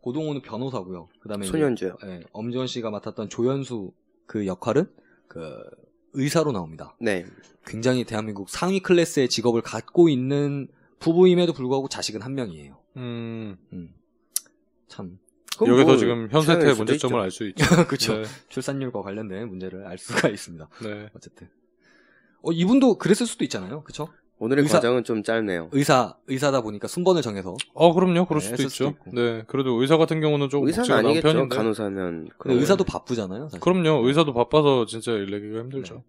고동호는 변호사고요. 그다음에 소년주요. 예, 엄지원 씨가 맡았던 조연수 그 역할은 그 의사로 나옵니다. 네. 굉장히 대한민국 상위 클래스의 직업을 갖고 있는 부부임에도 불구하고 자식은 한 명이에요. 음, 음. 참 여기서 뭐 지금 현세태의 문제점을. 알 수 있죠. 그쵸. 네. 출산율과 관련된 문제를 알 수가 있습니다. 네. 어쨌든 어 이분도 그랬을 수도 있잖아요. 그쵸? 오늘의 의사- 과정은 좀 짧네요. 의사 의사다 보니까 순번을 정해서 어, 그럼요. 그럴 네, 수도 있죠. 있고. 네. 그래도 의사 같은 경우는 조금 의사는 아니겠죠. 편인데. 간호사면. 근데 그러면. 의사도 바쁘잖아요. 사실. 그럼요. 의사도 바빠서 진짜 일 내기가 힘들죠.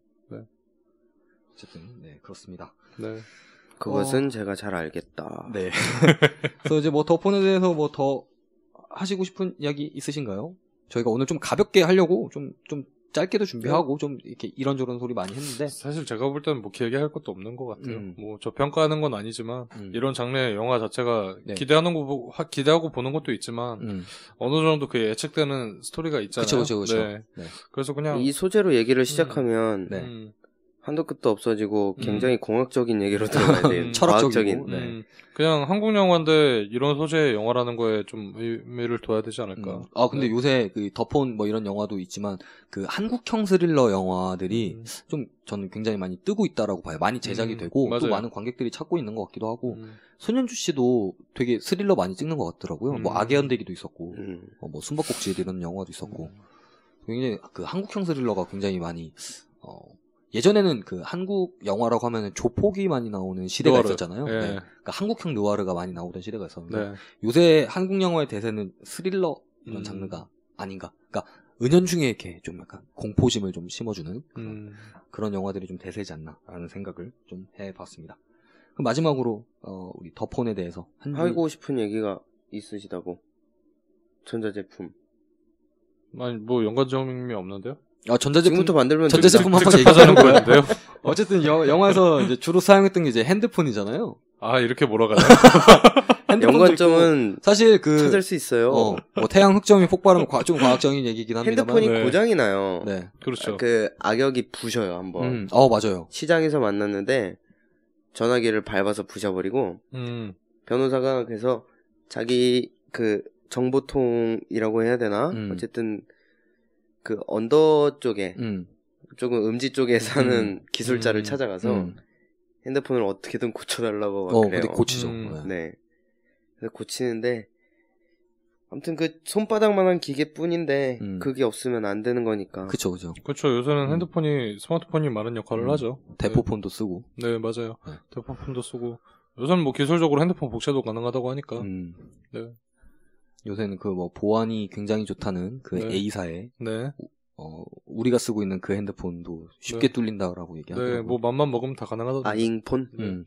어쨌든 네 그렇습니다. 네. 그것은 제가 잘 알겠다. 네. 그래서 이제 뭐 더폰에 대해서 뭐 더 하시고 싶은 이야기 있으신가요? 저희가 오늘 좀 가볍게 하려고 좀 좀 짧게도 준비하고 좀 이렇게 이런저런 소리 많이 했는데 사실 제가 볼 때는 뭐 얘기할 것도 없는 것 같아요. 음. 뭐 저 평가하는 건 아니지만 음. 이런 장르의 영화 자체가 네. 기대하는 거 기대하고 보는 것도 있지만 음. 어느 정도 그 예측되는 스토리가 있잖아요. 그쵸 그쵸 그쵸. 네. 네. 그래서 그냥 이 소재로 얘기를 시작하면 네. 음, 한도 끝도 없어지고 음. 굉장히 공학적인 얘기로 들어가야 돼요. 음. 철학적이고, 과학적인. 네. 음, 그냥 한국 영화인데 이런 소재의 영화라는 거에 좀 의미를 둬야 되지 않을까. 음. 아 근데 네. 요새 그 더폰 뭐 이런 영화도 있지만 그 한국형 스릴러 영화들이 음. 좀 저는 굉장히 많이 뜨고 있다라고 봐요. 많이 제작이 음, 되고 또 맞아요. 많은 관객들이 찾고 있는 것 같기도 하고 음. 손현주 씨도 되게 스릴러 많이 찍는 것 같더라고요. 뭐 음. 악의 연대기도 있었고 음. 어, 뭐 숨바꼭질 이런 영화도 음. 있었고 굉장히 그 한국형 스릴러가 굉장히 많이 어 예전에는 그 한국 영화라고 하면은 조폭이 많이 나오는 시대가 느와르. 있었잖아요. 예. 네. 그러니까 한국형 느와르가 많이 나오던 시대가 있었는데 네. 요새 한국 영화의 대세는 스릴러 이런 음. 장르가 아닌가. 그러니까 은연중에 이렇게 좀 약간 공포심을 좀 심어주는 그런, 음. 그런 영화들이 좀 대세지 않나라는 생각을 좀 해봤습니다. 그럼 마지막으로 어, 우리 더폰에 대해서 한 줄- 하고 싶은 얘기가 있으시다고. 전자제품. 아니 뭐 연관점이 없는데요? 아, 전자제품 지금부터 만들면 전자제품 됩니다. 한번 직접 하자는 얘기하는 거였는데요? 어쨌든 여- 영화에서 이제 주로 사용했던 게 이제 핸드폰이잖아요. 아 이렇게 몰아가요? 연관점은 사실 그 찾을 수 있어요. 어, 뭐 태양 흑점이 폭발하면 과- 좀 과학적인 얘기긴 합니다만. 핸드폰이 네. 고장이 나요. 네. 그렇죠. 그 악역이 부셔요 한번. 음, 어 맞아요. 시장에서 만났는데 전화기를 밟아서 부셔버리고 음. 변호사가 그래서 자기 그 정보통이라고 해야 되나 음. 어쨌든 그 언더 쪽에 음. 조금 음지 쪽에 사는 음. 기술자를 음. 찾아가서 음. 핸드폰을 어떻게든 고쳐달라고 막 어, 그래요. 근데 고치죠. 음. 네. 네. 그래서 고치는데 아무튼 그 손바닥만한 기계뿐인데 음. 그게 없으면 안 되는 거니까. 그쵸, 그쵸. 그렇죠. 요새는 음. 핸드폰이 스마트폰이 많은 역할을 음. 하죠. 대포폰도 쓰고. 네, 네, 맞아요. 네. 대포폰도 쓰고 요새는 뭐 기술적으로 핸드폰 복제도 가능하다고 하니까. 음. 네. 요새는 그 뭐 보안이 굉장히 좋다는 그 네. A사에 네. 어, 우리가 쓰고 있는 그 핸드폰도 쉽게 네. 뚫린다라고 얘기하더라고요. 네, 뭐 맘만 먹으면 다 가능하다던데. 아잉폰? 음.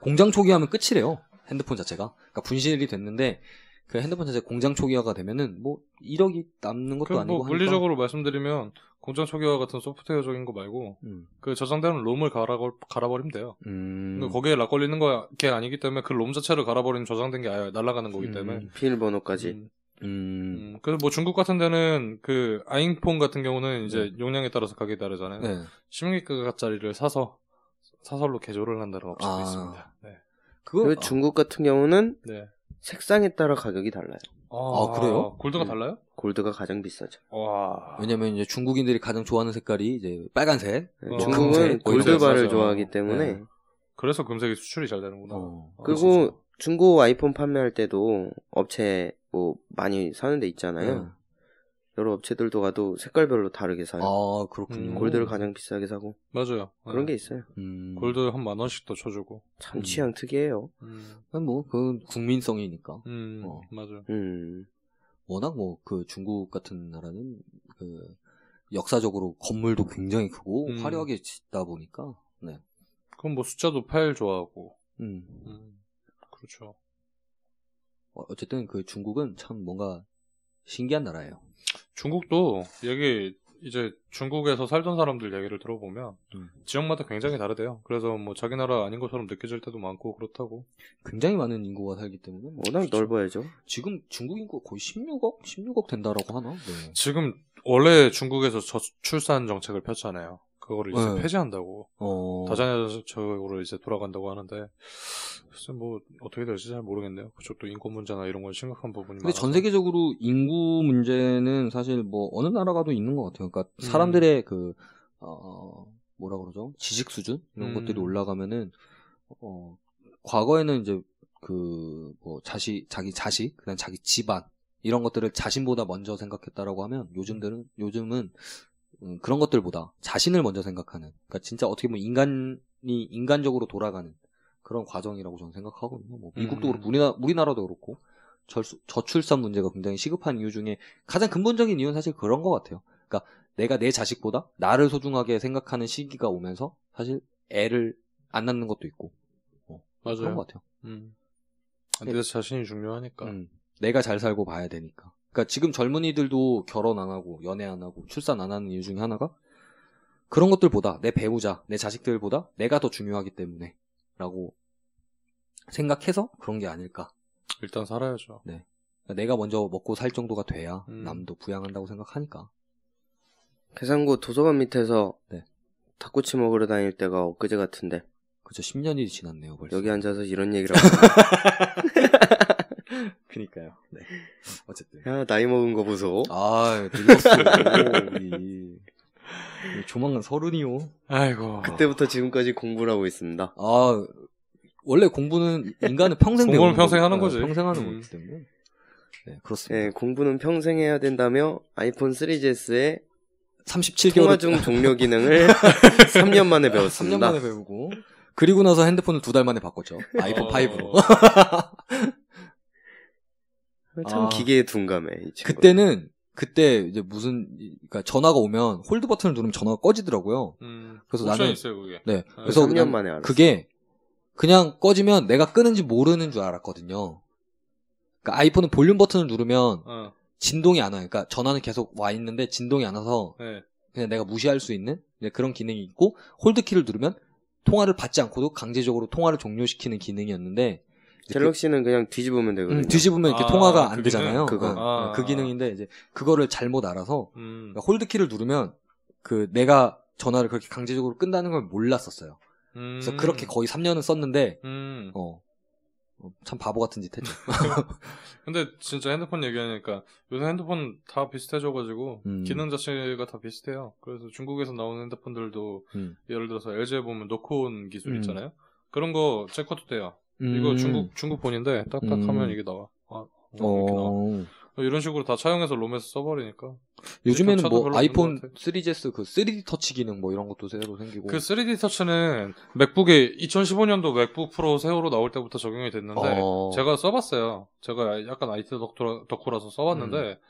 공장 초기화하면 끝이래요. 핸드폰 자체가. 그러니까 분실이 됐는데 그 핸드폰 자체 공장 초기화가 되면은 뭐 1억이 남는 것도 그 아니고 뭐 하니까. 물리적으로 말씀드리면 공장 초기화 같은 소프트웨어적인 거 말고 음. 그 저장되는 롬을 갈아 갈아버리면 돼요. 음. 근데 거기에 락 걸리는 게 아니기 때문에 그 롬 자체를 갈아버리면 저장된 게 아예 날아가는 거기 때문에. 음. 비밀번호까지. 음, 음. 음. 그래서 뭐 중국 같은 데는 그 아잉폰 같은 경우는 이제 용량에 따라서 가격이 다르잖아요. 네. 16기가짜리를 사서 사설로 개조를 한다는 업체도 아. 있습니다. 네. 그거 그리고 중국 같은 경우는 네. 색상에 따라 가격이 달라요. 아, 그래요? 골드가 음. 달라요? 골드가 가장 비싸죠. 와. 왜냐면 이제 중국인들이 가장 좋아하는 색깔이 이제 빨간색. 어, 중국은 금색, 골드바를 맞아요. 좋아하기 때문에 네. 그래서 금색이 수출이 잘 되는구나. 어. 아, 그리고 진짜. 중고 아이폰 판매할 때도 업체 뭐 많이 사는 데 있잖아요. 네. 여러 업체들도 가도 색깔별로 다르게 사요. 아, 그렇군요. 음. 골드를 가장 비싸게 사고 맞아요. 그런 네. 게 있어요. 음. 골드 한 만 원씩 더 쳐주고. 참 음. 취향 특이해요. 음, 뭐, 그 국민성이니까. 음 어. 맞아요. 음. 워낙 뭐 그 중국 같은 나라는 그 역사적으로 건물도 굉장히 크고 음. 화려하게 짓다 보니까 네. 그럼 뭐 숫자도 파일 좋아하고. 음. 음, 그렇죠. 어, 어쨌든 그 중국은 참 뭔가 신기한 나라예요. 중국도 여기 이제 중국에서 살던 사람들 얘기를 들어보면 음. 지역마다 굉장히 다르대요. 그래서 뭐 자기 나라 아닌 것처럼 느껴질 때도 많고 그렇다고. 굉장히 많은 인구가 살기 때문에 뭐 워낙. 넓어야죠. 지금 중국 인구 가 거의 16억, 16억 된다라고 하나? 네. 지금 원래 중국에서 저출산 정책을 폈잖아요. 그거를 이제 네. 폐지한다고. 어. 다자녀적으로 이제 돌아간다고 하는데 글쎄 뭐 어떻게 될지 잘 모르겠네요. 그쪽도 인권 문제나 이런 건 심각한 부분이 근데 많아서. 전 세계적으로 인구 문제는 사실 뭐 어느 나라 가도 있는 것 같아요. 그러니까 음. 사람들의 그, 어, 뭐라 그러죠? 지식 수준? 이런 음. 것들이 올라가면은, 어, 과거에는 이제 그, 뭐, 자식, 자기 자식, 그다음 자기 집안, 이런 것들을 자신보다 먼저 생각했다라고 하면 요즘들은, 요즘은 음, 그런 것들보다 자신을 먼저 생각하는, 그러니까 진짜 어떻게 보면 인간이 인간적으로 돌아가는 그런 과정이라고 저는 생각하거든요. 뭐 미국도 음. 그렇고 우리나라, 우리나라도 그렇고 절수- 저출산 문제가 굉장히 시급한 이유 중에 가장 근본적인 이유는 사실 그런 것 같아요. 그러니까 내가 내 자식보다 나를 소중하게 생각하는 시기가 오면서 사실 애를 안 낳는 것도 있고 어, 그런 맞아요. 것 같아요. 음. 내 자신이 중요하니까. 음, 내가 잘 살고 봐야 되니까. 그러니까 지금 젊은이들도 결혼 안 하고 연애 안 하고 출산 안 하는 이유 중에 하나가 그런 것들보다 내 배우자, 내 자식들보다 내가 더 중요하기 때문에 라고 생각해서 그런 게 아닐까. 일단 살아야죠. 그러니까 내가 먼저 먹고 살 정도가 돼야 음. 남도 부양한다고 생각하니까. 계산고 도서관 밑에서 네. 닭꼬치 먹으러 다닐 때가 엊그제 같은데 그죠 10년이 지났네요 벌써. 여기 앉아서 이런 얘기를 하고 그니까요. 네. 어쨌든. 야 나이 먹은 거 보소. 아 늙었어. 우리. 조만간 서른이요. 아이고. 그때부터 지금까지 공부를 하고 있습니다. 아 원래 공부는 인간은 평생 공부는 평생 하는 네, 거지. 평생 하는 음. 거기 때문에. 네 그렇습니다. 네, 공부는 평생 해야 된다며 아이폰 3GS의 37개월 통화 중 종료 기능을 3년 만에 3년 배웠습니다. 만에 배우고 그리고 나서 핸드폰을 두 달 만에 바꿨죠. 아이폰 어. 5로. 참 아. 기계에 둔감해. 그때는 그때 이제 무슨 그러니까 전화가 오면 hold 버튼을 누르면 전화가 꺼지더라고요. 음, 그래서 나는- 있어요, 그게. 네. 아, 그래서 3년 난 만에 알았어. 그게 그냥 꺼지면 내가 끄는지 모르는 줄 알았거든요. 그러니까 아이폰은 볼륨 버튼을 누르면 어, 진동이 안 와요. 그러니까 전화는 계속 와 있는데 진동이 안 와서 네. 그냥 내가 무시할 수 있는 그런 기능이 있고 hold 키를 누르면 통화를 받지 않고도 강제적으로 통화를 종료시키는 기능이었는데 갤럭시는 그냥 뒤집으면 그, 되거든요. 음, 뒤집으면 이렇게 아, 통화가 안 그 되잖아요. 그거. 어, 아. 그 기능인데 이제 그거를 잘못 알아서 음, 그러니까 hold 키를 누르면 그 내가 전화를 그렇게 강제적으로 끈다는 걸 몰랐었어요. 음, 그래서 그렇게 거의 3년은 썼는데 음. 어, 어, 참 바보 같은 짓 했죠. 근데 진짜 핸드폰 얘기하니까 요새 핸드폰 다 비슷해져가지고 음. 기능 자체가 다 비슷해요. 그래서 중국에서 나오는 핸드폰들도 음. 예를 들어서 LG에 보면 knock on 기술 음. 있잖아요. 그런 거 체커도 돼요. 이거 음. 중국 중국 본인데 딱딱하면 음. 이게 나와. 아, 어, 나와. 어, 이런 식으로 다 차용해서 롬에서 써버리니까. 요즘에는 뭐 아이폰 것 같아. 3GS 그 3D 터치 기능 뭐 이런 것도 새로 생기고. 그 3D 터치는 맥북에 2015년도 맥북 프로 세우로 나올 때부터 적용이 됐는데 어. 제가 써봤어요. 제가 약간 IT 덕후라, 덕후라서 써봤는데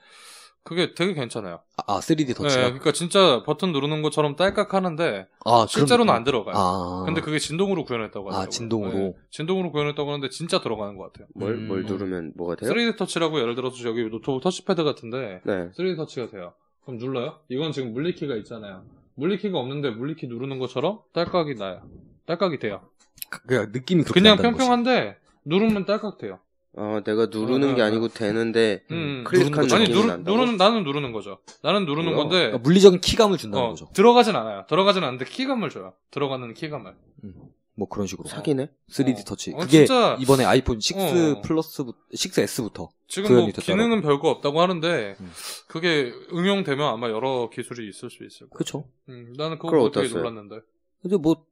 그게 되게 괜찮아요. 아, 3D 네, 터치가. 그러니까 진짜 버튼 누르는 것처럼 딸깍 하는데 아, 실제로는 그럼- 안 들어가요. 아. 근데 그게 진동으로 구현했다고 하더라고요. 아, 진동으로? 네, 진동으로 구현했다고 하는데 진짜 들어가는 것 같아요. 뭘, 음. 뭘 누르면 뭐가 돼요? 3D 터치라고 예를 들어서 여기 노트북 터치패드 같은데 네. 3D 터치가 돼요. 그럼 눌러요? 이건 지금 물리키가 있잖아요. 물리키가 없는데 물리키 누르는 것처럼 딸깍이 나요. 딸깍이 돼요. 그 냥 느낌이 그렇게 그냥 난다는 거지. 평평한데 누르면 딸깍 돼요. 아, 내가 누르는 어, 게 어, 아니고 되는데 음. 클릭한 누르는 거죠. 아니 누르, 난다고? 누르는 나는 누르는 거죠. 나는 누르는 뭐야? 건데 그러니까 물리적인 키감을 준다는 어, 거죠. 들어가진 않아요. 들어가진 않는데 키감을 줘요. 들어가는 키감을. 뭐 그런 식으로. 사기네? 3D 어. 터치. 어, 그게 진짜- 이번에 아이폰 6 어. 플러스 6S부터 지금 뭐. 기능은 별거 없다고 하는데 음. 그게 응용되면 아마 여러 기술이 있을 수 있을 거예요. 그렇죠. 음, 나는 그거 되게 어땠어요? 놀랐는데. 이제 뭐,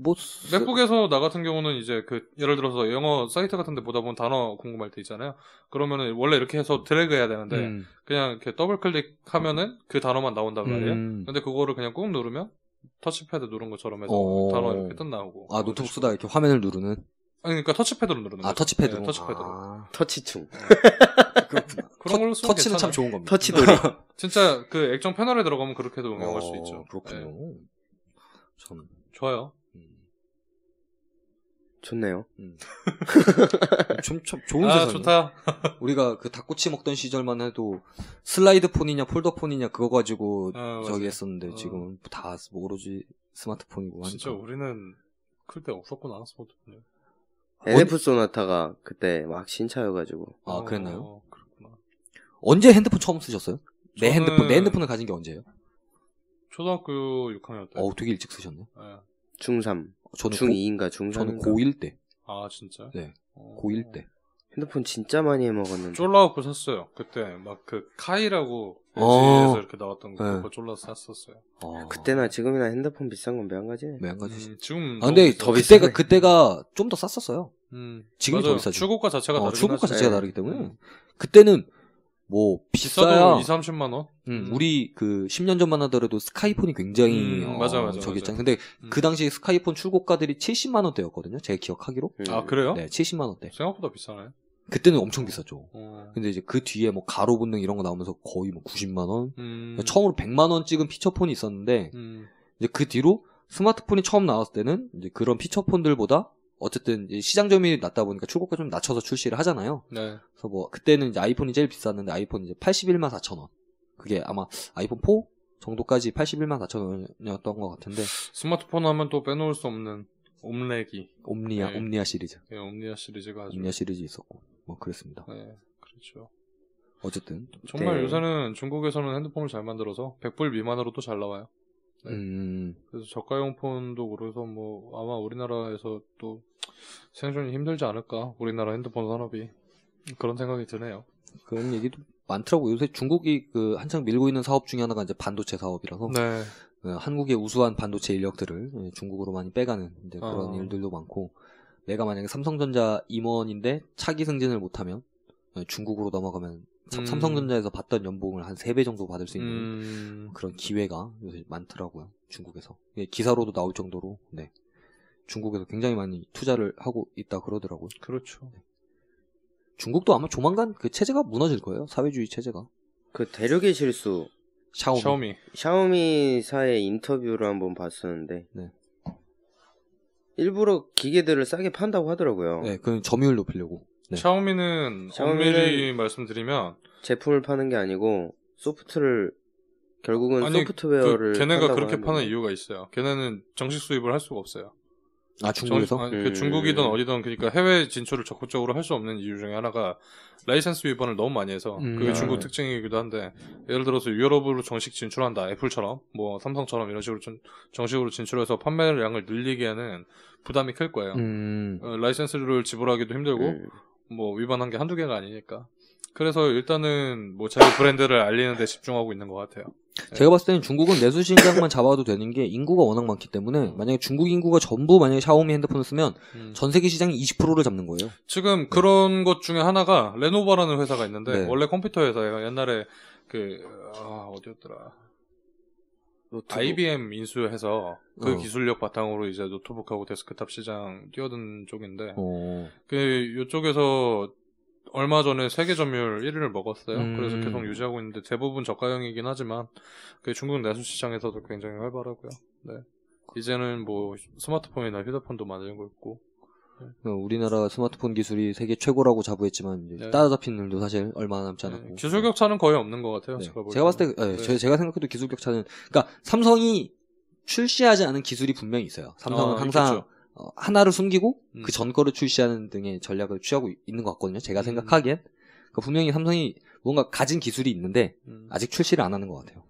뭐, 쓰- 맥북에서 나 같은 경우는 이제 그 예를 들어서 영어 사이트 같은 데 보다 보면 단어 궁금할 때 있잖아요. 그러면은 원래 이렇게 해서 드래그 해야 되는데 음. 그냥 이렇게 더블 클릭하면은 그 단어만 나온단 말이에요. 음. 근데 그거를 그냥 꾹 누르면 터치패드 누른 것처럼 해서 어. 단어 이렇게 뜬 나오고. 아, 노트북 쓰다가 이렇게 화면을 누르는? 아니 그러니까 터치패드로 누르는 아, 거죠. 터치패드로? 네, 터치패드로. 아, 터치충. 그런 걸로 쓰면 터치는 참 괜찮아요. 좋은 겁니다. 터치돌이. 진짜 그 액정 패널에 들어가면 그렇게도 응용할 수 어, 있죠. 그렇군요. 네, 참. 좋아요. 음. 좋네요. 음. 좀, 참 좋은 아 세상이에요. 좋다. 우리가 그 닭꼬치 먹던 시절만 해도 슬라이드 폰이냐 폴더 폰이냐 그거 가지고 아, 저기. 했었는데 어. 지금 다 오로지 스마트폰이고 하니까. 진짜 우리는 클 때 없었구나 스마트폰이. NF 소나타가 그때 막 신차여가지고. 아, 그랬나요? 어, 그렇구나. 언제 핸드폰 처음 쓰셨어요? 내 저는- 핸드폰, 내 핸드폰을 가진 게 언제예요? 초등학교 6학년 때. 어, 되게 일찍 쓰셨네. 네. 중3. 저는 중2인가 고, 중3인가. 저는 고1 때, 아 진짜? 네. 어. 고1 때. 핸드폰 진짜 많이 해 먹었는데. 쫄라갖고 샀어요. 그때 막 그 카이라고 어. LG에서 이렇게 나왔던 거 네. 그거 쫄라서 샀었어요. 어. 그때나 지금이나 핸드폰 비싼 건 매한가지네. 왜안 가지시? 음, 지금 아, 근데 더 그때가. 그때가 좀 더 쌌었어요. 음, 지금이 맞아요. 더 비싸죠. 출고가 자체가 어, 다르긴 출고가 하지. 자체가 네. 다르기 때문에. 음. 그때는 뭐. 비싸도 2, 30만 원? 음, 음. 우리 그 10년 전만 하더라도 스카이폰이 굉장히 음, 어, 맞아, 맞아, 저기. 있잖아요. 근데 음. 그 당시 스카이폰 출고가들이 70만 원대였거든요. 제가 기억하기로. 음. 아 그래요? 네, 70만 원대. 생각보다 비싸네. 그때는 엄청 비쌌죠. 어. 근데 이제 그 뒤에 뭐 가로 본능 이런 거 나오면서 거의 뭐 90만 원. 음. 처음으로 100만 원 찍은 피처폰이 있었는데 음. 이제 그 뒤로 스마트폰이 처음 나왔을 때는 이제 그런 피처폰들보다 어쨌든 시장 점유율이 낮다 보니까 출고가 좀 낮춰서 출시를 하잖아요. 네. 그래서 뭐 그때는 이제 아이폰이 제일 비쌌는데 아이폰 이제 81만 4천 원. 그게 아마 아이폰 4 정도까지 81만 4천 원이었던 것 같은데 스마트폰 하면 또 빼놓을 수 없는 옴렉이. 옴니아 네. 옴니아 시리즈, 예, 옴니아 시리즈가 아주. 옴니아 시리즈 있었고 뭐 그랬습니다. 네, 그렇죠. 어쨌든 정말 네. 요새는 중국에서는 핸드폰을 잘 만들어서 100불 미만으로도 잘 나와요. 네. 음 그래서 저가용 폰도 그래서 뭐 아마 우리나라에서 또 생존이 힘들지 않을까 우리나라 핸드폰 산업이 그런 생각이 드네요. 그런 얘기도 많더라고요. 요새 중국이 그 한창 밀고 있는 사업 중에 하나가 이제 반도체 사업이라서 네. 어, 한국의 우수한 반도체 인력들을 예, 중국으로 많이 빼가는 이제 그런 어. 일들도 많고 내가 만약에 삼성전자 임원인데 차기 승진을 못하면 예, 중국으로 넘어가면 사- 음. 삼성전자에서 받던 연봉을 한 3배 정도 받을 수 있는 음, 그런 기회가 요새 많더라고요. 중국에서. 예, 기사로도 나올 정도로 네. 중국에서 굉장히 많이 투자를 하고 있다 그러더라고요. 그렇죠. 중국도 아마 조만간 그 체제가 무너질 거예요. 사회주의 체제가. 그 대륙의 실수. 샤오미. 샤오미. 샤오미사의 인터뷰를 한번 봤었는데. 네. 일부러 기계들을 싸게 판다고 하더라고요. 네, 그 점유율 높이려고. 네. 샤오미는 샤오미는- 엄밀히 말씀드리면 제품을 파는 게 아니고 소프트를 결국은 아니 소프트웨어를 그 걔네가 그렇게. 파는 이유가 있어요. 걔네는 정식 수입을 할 수가 없어요. 아, 중국에서? 정- 아니, 음. 그 중국이든 어디든 그러니까 해외 진출을 적극적으로 할 수 없는 이유 중에 하나가 라이센스 위반을 너무 많이 해서 음. 그게 아. 중국 특징이기도 한데 예를 들어서 유럽으로 정식 진출한다 애플처럼 뭐 삼성처럼 이런 식으로 좀 정식으로 진출해서 판매량을 늘리기에는 부담이 클 거예요. 음. 어, 라이센스를 지불하기도 힘들고 음. 뭐 위반한 게 한두 개가 아니니까. 그래서 일단은 뭐 자기 브랜드를 알리는 데 집중하고 있는 것 같아요. 제가 봤을 때는 중국은 내수 시장만 잡아도 되는 게 인구가 워낙 많기 때문에 만약에 중국 인구가 전부 만약에 샤오미 핸드폰을 쓰면 음. 전 세계 시장이 20%를 잡는 거예요. 지금 그런 것 중에 하나가 레노버라는 회사가 있는데 네. 원래 컴퓨터 회사예요. 옛날에 그 아, 어디였더라? 노트북. IBM 인수해서 그 어. 기술력 바탕으로 이제 노트북하고 데스크탑 시장 뛰어든 쪽인데 어. 그 이쪽에서 얼마 전에 세계 점유율 1위를 먹었어요. 음. 그래서 계속 유지하고 있는데 대부분 저가형이긴 하지만 그 중국 내수 시장에서도 굉장히 활발하고요. 네. 이제는 뭐 스마트폰이나 휴대폰도 만들고 있고 어, 우리나라 스마트폰 기술이 세계 최고라고 자부했지만 네. 따라잡힌 일도 사실 얼마 남지 않았고 네, 기술 격차는 거의 없는 것 같아요. 네. 제가, 볼 제가 봤을 때 때는. 네, 네. 제- 제가 생각해도 기술 격차는 그러니까 삼성이 출시하지 않은 기술이 분명히 있어요. 삼성은 어, 항상 있겠죠. 어, 하나를 숨기고 음. 그전 거를 출시하는 등의 전략을 취하고 있는 것 같거든요. 제가 음. 생각하기엔 그러니까 분명히 삼성이 뭔가 가진 기술이 있는데 음. 아직 출시를 안 하는 것 같아요.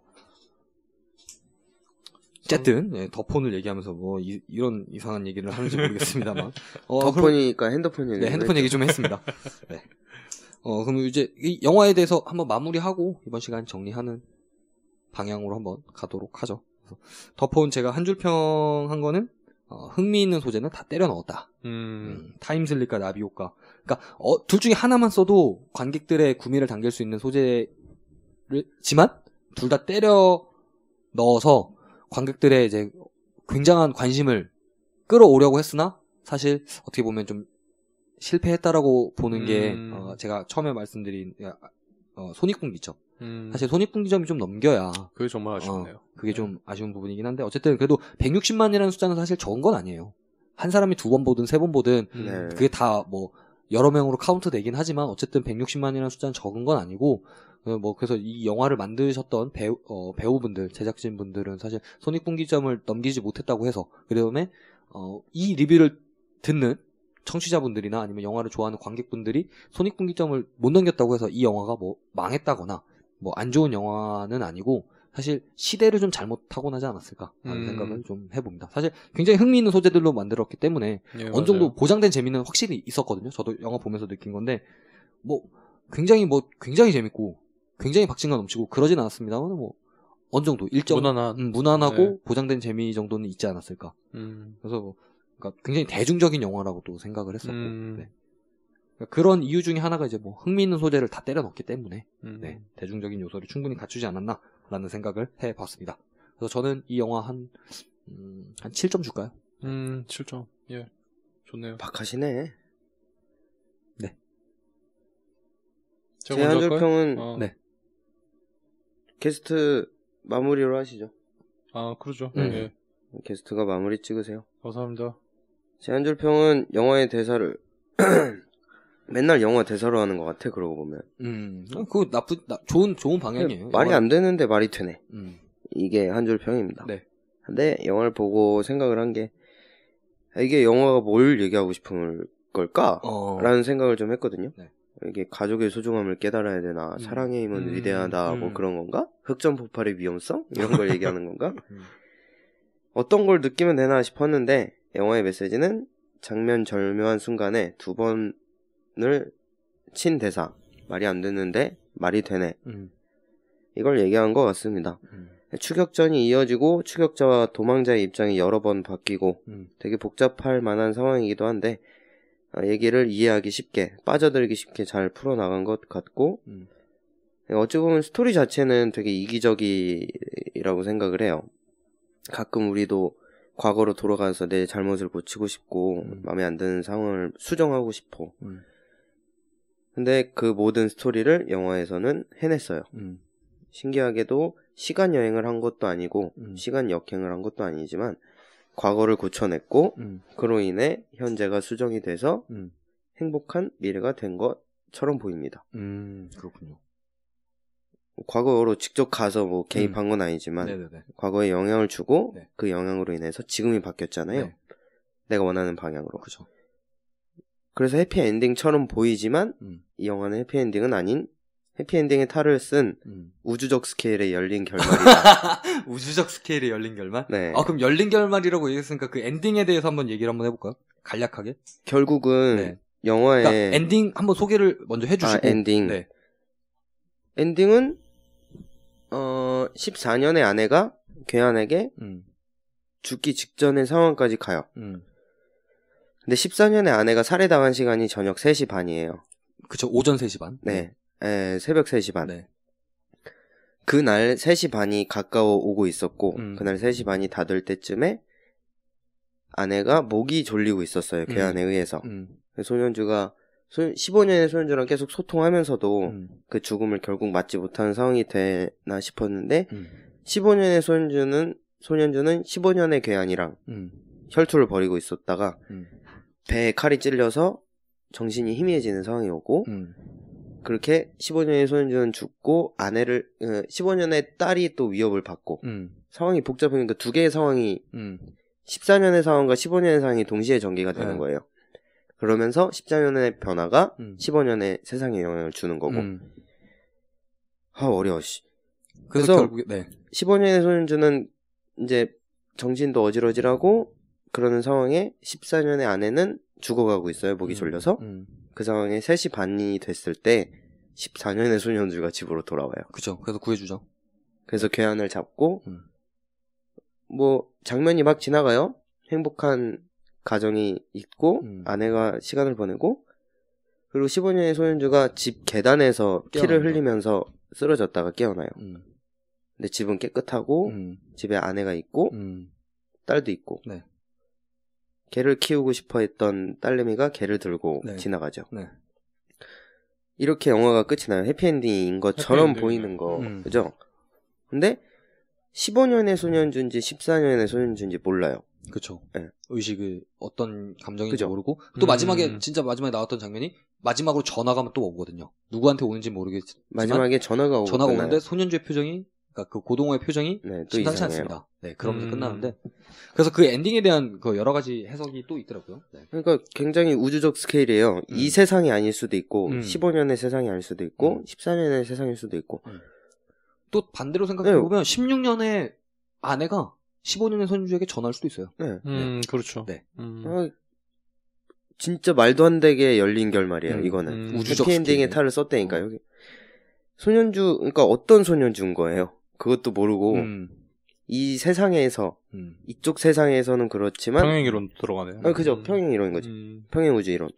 어쨌든 네, 더폰을 얘기하면서 뭐 이, 런 이상한 얘기를 하는지 모르겠습니다만 어, 덕폰이니까 핸드폰 얘기. 네, 핸드폰 얘기 좀 했습니다. 네. 어, 그럼 이제 이 영화에 대해서 한번 마무리하고 이번 시간 정리하는 방향으로 한번 가도록 하죠. 그래서 더폰 제가 한 줄 평한 거는 어, 흥미있는 소재는 다 때려 넣었다. 음. 음, 타임슬립과 나비 효과. 그러니까 어, 둘 중에 하나만 써도 관객들의 구미를 당길 수 있는 소재지만 둘 다 때려 넣어서 관객들의 이제 굉장한 관심을 끌어오려고 했으나 사실 어떻게 보면 좀 실패했다라고 보는 게 음. 어, 제가 처음에 말씀드린 어, 손익분기점. 음. 사실 손익분기점이 좀 넘겨야 그게 정말 아쉽네요. 그게 좀 아쉬운 부분이긴 한데 어쨌든 그래도 160만이라는 숫자는 사실 적은 건 아니에요. 한 사람이 두 번 보든 세 번 보든 음. 네. 그게 다 뭐 여러 명으로 카운트 되긴 하지만 어쨌든 160만이라는 숫자는 적은 건 아니고 어, 뭐 그래서 이 영화를 만드셨던 배우 어, 배우분들 제작진 분들은 사실 손익분기점을 넘기지 못했다고 해서 그다음에 어, 이 리뷰를 듣는 청취자분들이나 아니면 영화를 좋아하는 관객분들이 손익분기점을 못 넘겼다고 해서 이 영화가 뭐 망했다거나 뭐 안 좋은 영화는 아니고 사실 시대를 좀 잘못 타고나지 않았을까라는 음. 생각을 좀 해봅니다. 사실 굉장히 흥미있는 소재들로 만들었기 때문에 예, 어느 정도 맞아요. 보장된 재미는 확실히 있었거든요. 저도 영화 보면서 느낀 건데 뭐 굉장히 뭐 굉장히 재밌고 굉장히 박진감 넘치고 그러진 않았습니다만 뭐 어느 정도 일정 무난한. 음, 무난하고 네. 보장된 재미 정도는 있지 않았을까. 음. 그래서 뭐 그러니까 굉장히 대중적인 영화라고도 생각을 했었고 음. 네. 그러니까 그런 이유 중에 하나가 이제 뭐 흥미있는 소재를 다 때려 넣기 때문에 음. 네, 대중적인 요소를 충분히 갖추지 않았나라는 생각을 해봤습니다. 그래서 저는 이 영화 한, 음, 한 7점 줄까요? 음, 7점. 예. 좋네요. 박하시네. 제 제가 한 먼저 줄 할까요? 평은 어. 네. 게스트 마무리로 하시죠. 아, 그러죠. 음. 예. 게스트가 마무리 찍으세요. 감사합니다. 제 한줄 평은 영화의 대사를 맨날 영화 대사로 하는 것 같아. 그러고 보면 음, 어, 그거 나쁘, 나, 좋은, 좋은 방향이에요. 말이 영화- 안 되는데 말이 되네. 음, 이게 한줄 평입니다. 네. 근데 영화를 보고 생각을 한 게 이게 영화가 뭘 얘기하고 싶은 걸까? 어, 라는 생각을 좀 했거든요. 네. 이게 가족의 소중함을 깨달아야 되나? 음. 사랑의 힘은 음. 위대하다. 뭐 음. 그런 건가? 흑점 폭발의 위험성? 이런 걸 얘기하는 건가? 음. 어떤 걸 느끼면 되나 싶었는데 영화의 메시지는 장면 절묘한 순간에 두 번을 친 대사 말이 안 되는데 말이 되네 음, 이걸 얘기한 것 같습니다. 음, 추격전이 이어지고 추격자와 도망자의 입장이 여러 번 바뀌고 음, 되게 복잡할 만한 상황이기도 한데 어, 얘기를 이해하기 쉽게 빠져들기 쉽게 잘 풀어나간 것 같고 음. 어찌 보면 스토리 자체는 되게 이기적이라고 생각을 해요. 가끔 우리도 과거로 돌아가서 내 잘못을 고치고 싶고 음. 마음에 안 드는 상황을 수정하고 싶어. 음, 근데 그 모든 스토리를 영화에서는 해냈어요. 음, 신기하게도 시간 여행을 한 것도 아니고 음. 시간 역행을 한 것도 아니지만 과거를 고쳐냈고 음, 그로 인해 현재가 수정이 돼서 음, 행복한 미래가 된 것처럼 보입니다. 음, 그렇군요. 과거로 직접 가서 뭐 개입한 건 아니지만 네네네. 과거에 영향을 주고 네. 그 영향으로 인해서 지금이 바뀌었잖아요. 네. 내가 원하는 방향으로. 그쵸. 그래서 해피 엔딩처럼 보이지만 음, 이 영화는 해피 엔딩은 아닌 해피 엔딩의 탈을 쓴 음. 우주적 스케일의 열린 결말이다. 우주적 스케일의 열린 결말? 네. 아, 그럼 열린 결말이라고 얘기했으니까 그 엔딩에 대해서 한번 얘기를 한번 해볼까요? 간략하게? 결국은 네. 영화의 그러니까 엔딩 한번 소개를 먼저 해주시고. 아, 엔딩. 네. 엔딩은 어 14년의 아내가 괴한에게 음. 죽기 직전의 상황까지 가요. 음. 근데 14년의 아내가 살해당한 시간이 저녁 3시 반이에요. 그쵸. 오전 3시 반. 네. 에, 새벽 3시 반. 네. 그날 3시 반이 가까워 오고 있었고, 음. 그날 3시 반이 다 될 때쯤에 아내가 목이 졸리고 있었어요. 음. 괴한에 의해서. 음. 소년주가, 소, 15년의 소년주랑 계속 소통하면서도 음. 그 죽음을 결국 맞지 못하는 상황이 되나 싶었는데, 음. 15년의 소년주는, 소년주는 15년의 괴한이랑 음. 혈투를 벌이고 있었다가, 음. 배에 칼이 찔려서 정신이 희미해지는 상황이 오고, 음. 그렇게 15년의 소년주는 죽고 아내를 어, 15년의 딸이 또 위협을 받고 음. 상황이 복잡하니까 두 개의 상황이 음. 14년의 상황과 15년의 상황이 동시에 전개가 되는 네. 거예요. 그러면서 14년의 변화가 음. 15년의 세상에 영향을 주는 거고 음. 아 어려워 씨. 그래서, 그래서- 결국에 네. 15년의 소년주는 이제 정신도 어지러지라고 그러는 상황에 14년의 아내는 죽어가고 있어요. 목이 음. 졸려서 음. 그 상황에 3시 반이 됐을 때 14년의 소년주가 집으로 돌아와요. 그쵸. 그래서 구해주죠. 그래서 괴한을 잡고 음. 뭐 장면이 막 지나가요. 행복한 가정이 있고 음. 아내가 시간을 보내고 그리고 15년의 소년주가 집 계단에서 피를. 흘리면서 쓰러졌다가 깨어나요. 음. 근데 집은 깨끗하고 음. 집에 아내가 있고 음. 딸도 있고 네. 개를 키우고 싶어 했던 딸내미가 개를 들고 네. 지나가죠. 네. 이렇게 영화가 끝이 나요. 해피엔딩인 것처럼 해피엔딩이네. 보이는 거. 음. 그죠? 근데 15년의 소년주인지 14년의 소년주인지 몰라요. 그쵸. 네. 의식을 어떤 감정인지 그죠. 모르고 또 음. 마지막에 진짜 마지막에 나왔던 장면이 마지막으로 전화가 또 오거든요. 누구한테 오는지 모르겠지만 마지막에 전화가 오고 전화가. 오는데 소년주의 표정이 그러니까 그 고동호의 표정이 네, 또 심상치. 않습니다. 네, 그러면서 음. 끝나는데 그래서 그 엔딩에 대한 그 여러 가지 해석이 또 있더라고요. 네. 그러니까 굉장히 우주적 스케일이에요. 이 음. 세상이 아닐 수도 있고, 음. 15년의 세상이 아닐 수도 있고, 음. 14년의 세상일 수도 있고. 또 반대로 생각해 네. 보면 16년의 아내가 15년의 손현주에게 전화할 수도 있어요. 네. 음, 그렇죠. 네. 음. 어, 진짜 말도 안 되게 열린 결말이에요, 음. 이거는. 음. 우주적 해피 엔딩의 스케일. 탈을 썼다니까, 어. 여기. 손현주, 그러니까 어떤 손현주인 거예요? 그것도 모르고, 음. 이 세상에서, 음. 이쪽 세상에서는 그렇지만, 평행 이론 들어가네요. 아, 그죠. 음. 평행 이론인 거지. 음. 평행 우주 이론.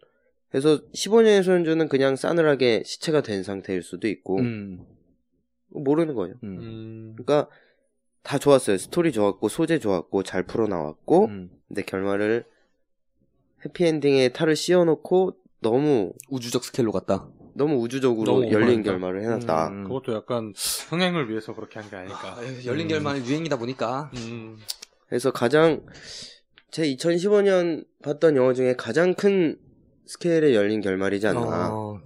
그래서 15년의 손현주는 그냥 싸늘하게 시체가 된 상태일 수도 있고, 음. 모르는 거예요. 음. 음. 그러니까 다 좋았어요. 스토리 좋았고 소재 좋았고 잘 풀어 나왔고 음. 근데 결말을 해피엔딩에 탈을 씌워놓고 너무 우주적 스케일로 갔다. 너무 우주적으로 너무 열린. 결말을 해놨다. 음. 그것도 약간 흥행을 위해서 그렇게 한 게 아닐까. 아, 열린 음. 결말 유행이다 보니까 음. 그래서 가장 제 2015년 봤던 영화 중에 가장 큰 스케일의 열린 결말이지 않나 어,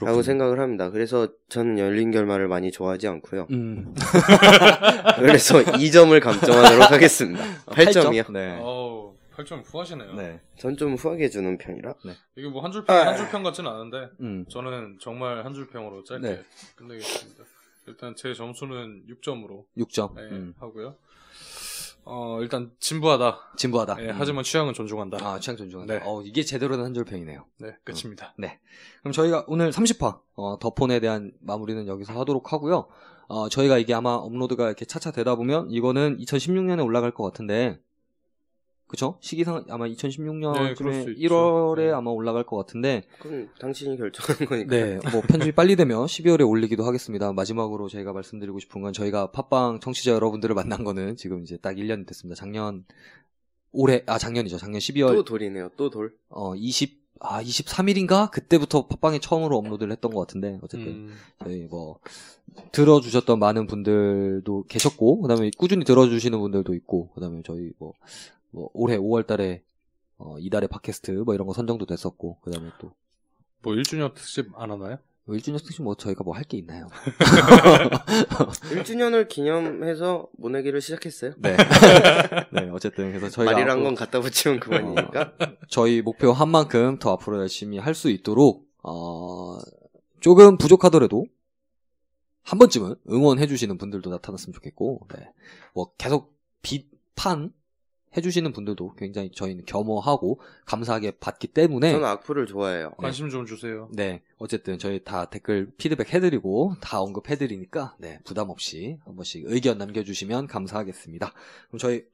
라고. 생각을 합니다. 그래서 저는 열린 결말을 많이 좋아하지 않고요. 음. 그래서 2점을 감점하도록 하겠습니다. 8점이요. 네. 어우, 8점 후하시네요. 네. 전 좀 후하게 주는 편이라. 이게 뭐 한 줄평, 아. 한 줄평 같지는 않은데, 음. 저는 정말 한 줄평으로 짧게 네. 끝내겠습니다. 일단 제 점수는 6점으로 6점. 네, 음. 하고요. 어, 일단 진부하다. 진부하다. 네, 음. 하지만 취향은 존중한다. 아, 취향 존중한다. 네. 어, 이게 제대로 된 한줄평이네요. 네, 끝입니다. 그럼 저희가 오늘 30화 어, 더폰에 대한 마무리는 여기서 하도록 하고요. 어, 저희가 이게 아마 업로드가 이렇게 차차 되다 보면 이거는 2016년에 올라갈 것 같은데 그쵸? 시기상 아마 네, 그럴 2016년쯤에 수 있죠. 1월에 네. 아마 올라갈 것 같은데 그럼 당신이 결정하는 거니까. 네, 뭐 편집이 빨리 되면 12월에 올리기도 하겠습니다. 마지막으로 저희가 말씀드리고 싶은 건 저희가 팟빵 청취자 여러분들을 만난 거는 지금 이제 딱 1년이 됐습니다. 작년 올해 아 작년이죠. 작년 12월 또 돌이네요. 또 돌. 어 20, 아 23일인가 그때부터 팟빵에 처음으로 업로드를 했던 것 같은데 어쨌든 음, 저희 뭐 들어주셨던 많은 분들도 계셨고 그 다음에 꾸준히 들어주시는 분들도 있고 그 다음에 저희 뭐, 뭐 올해 5월달에 어, 이달의 팟캐스트 뭐 이런 거 선정도 됐었고 그다음에 또 뭐 1주년 특집 안 하나요? 1주년 특집 뭐 저희가 뭐 할 게 있나요? 1주년을 기념해서 모내기를 시작했어요. 네. 네, 어쨌든 그래서 저희가 말이란 건 갖다 붙이면 그만이니까. 저희 목표 한 만큼 더 앞으로 열심히 할 수 있도록 어, 조금 부족하더라도 한 번쯤은 응원해 주시는 분들도 나타났으면 좋겠고 네. 뭐 계속 비판 해주시는 분들도 굉장히 저희는 겸허하고 감사하게 받기 때문에 저는 악플을 좋아해요. 관심 좀 주세요. 네, 어쨌든 저희 다 댓글 피드백 해드리고 다 언급해드리니까 네 부담 없이 한 번씩 의견 남겨주시면 감사하겠습니다. 그럼 저희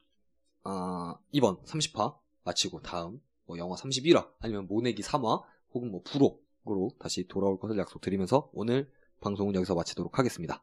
아, 이번 30화 마치고 다음 뭐 영화 31화 아니면 모내기 3화 혹은 뭐 부록으로 다시 돌아올 것을 약속드리면서 오늘 방송은 여기서 마치도록 하겠습니다.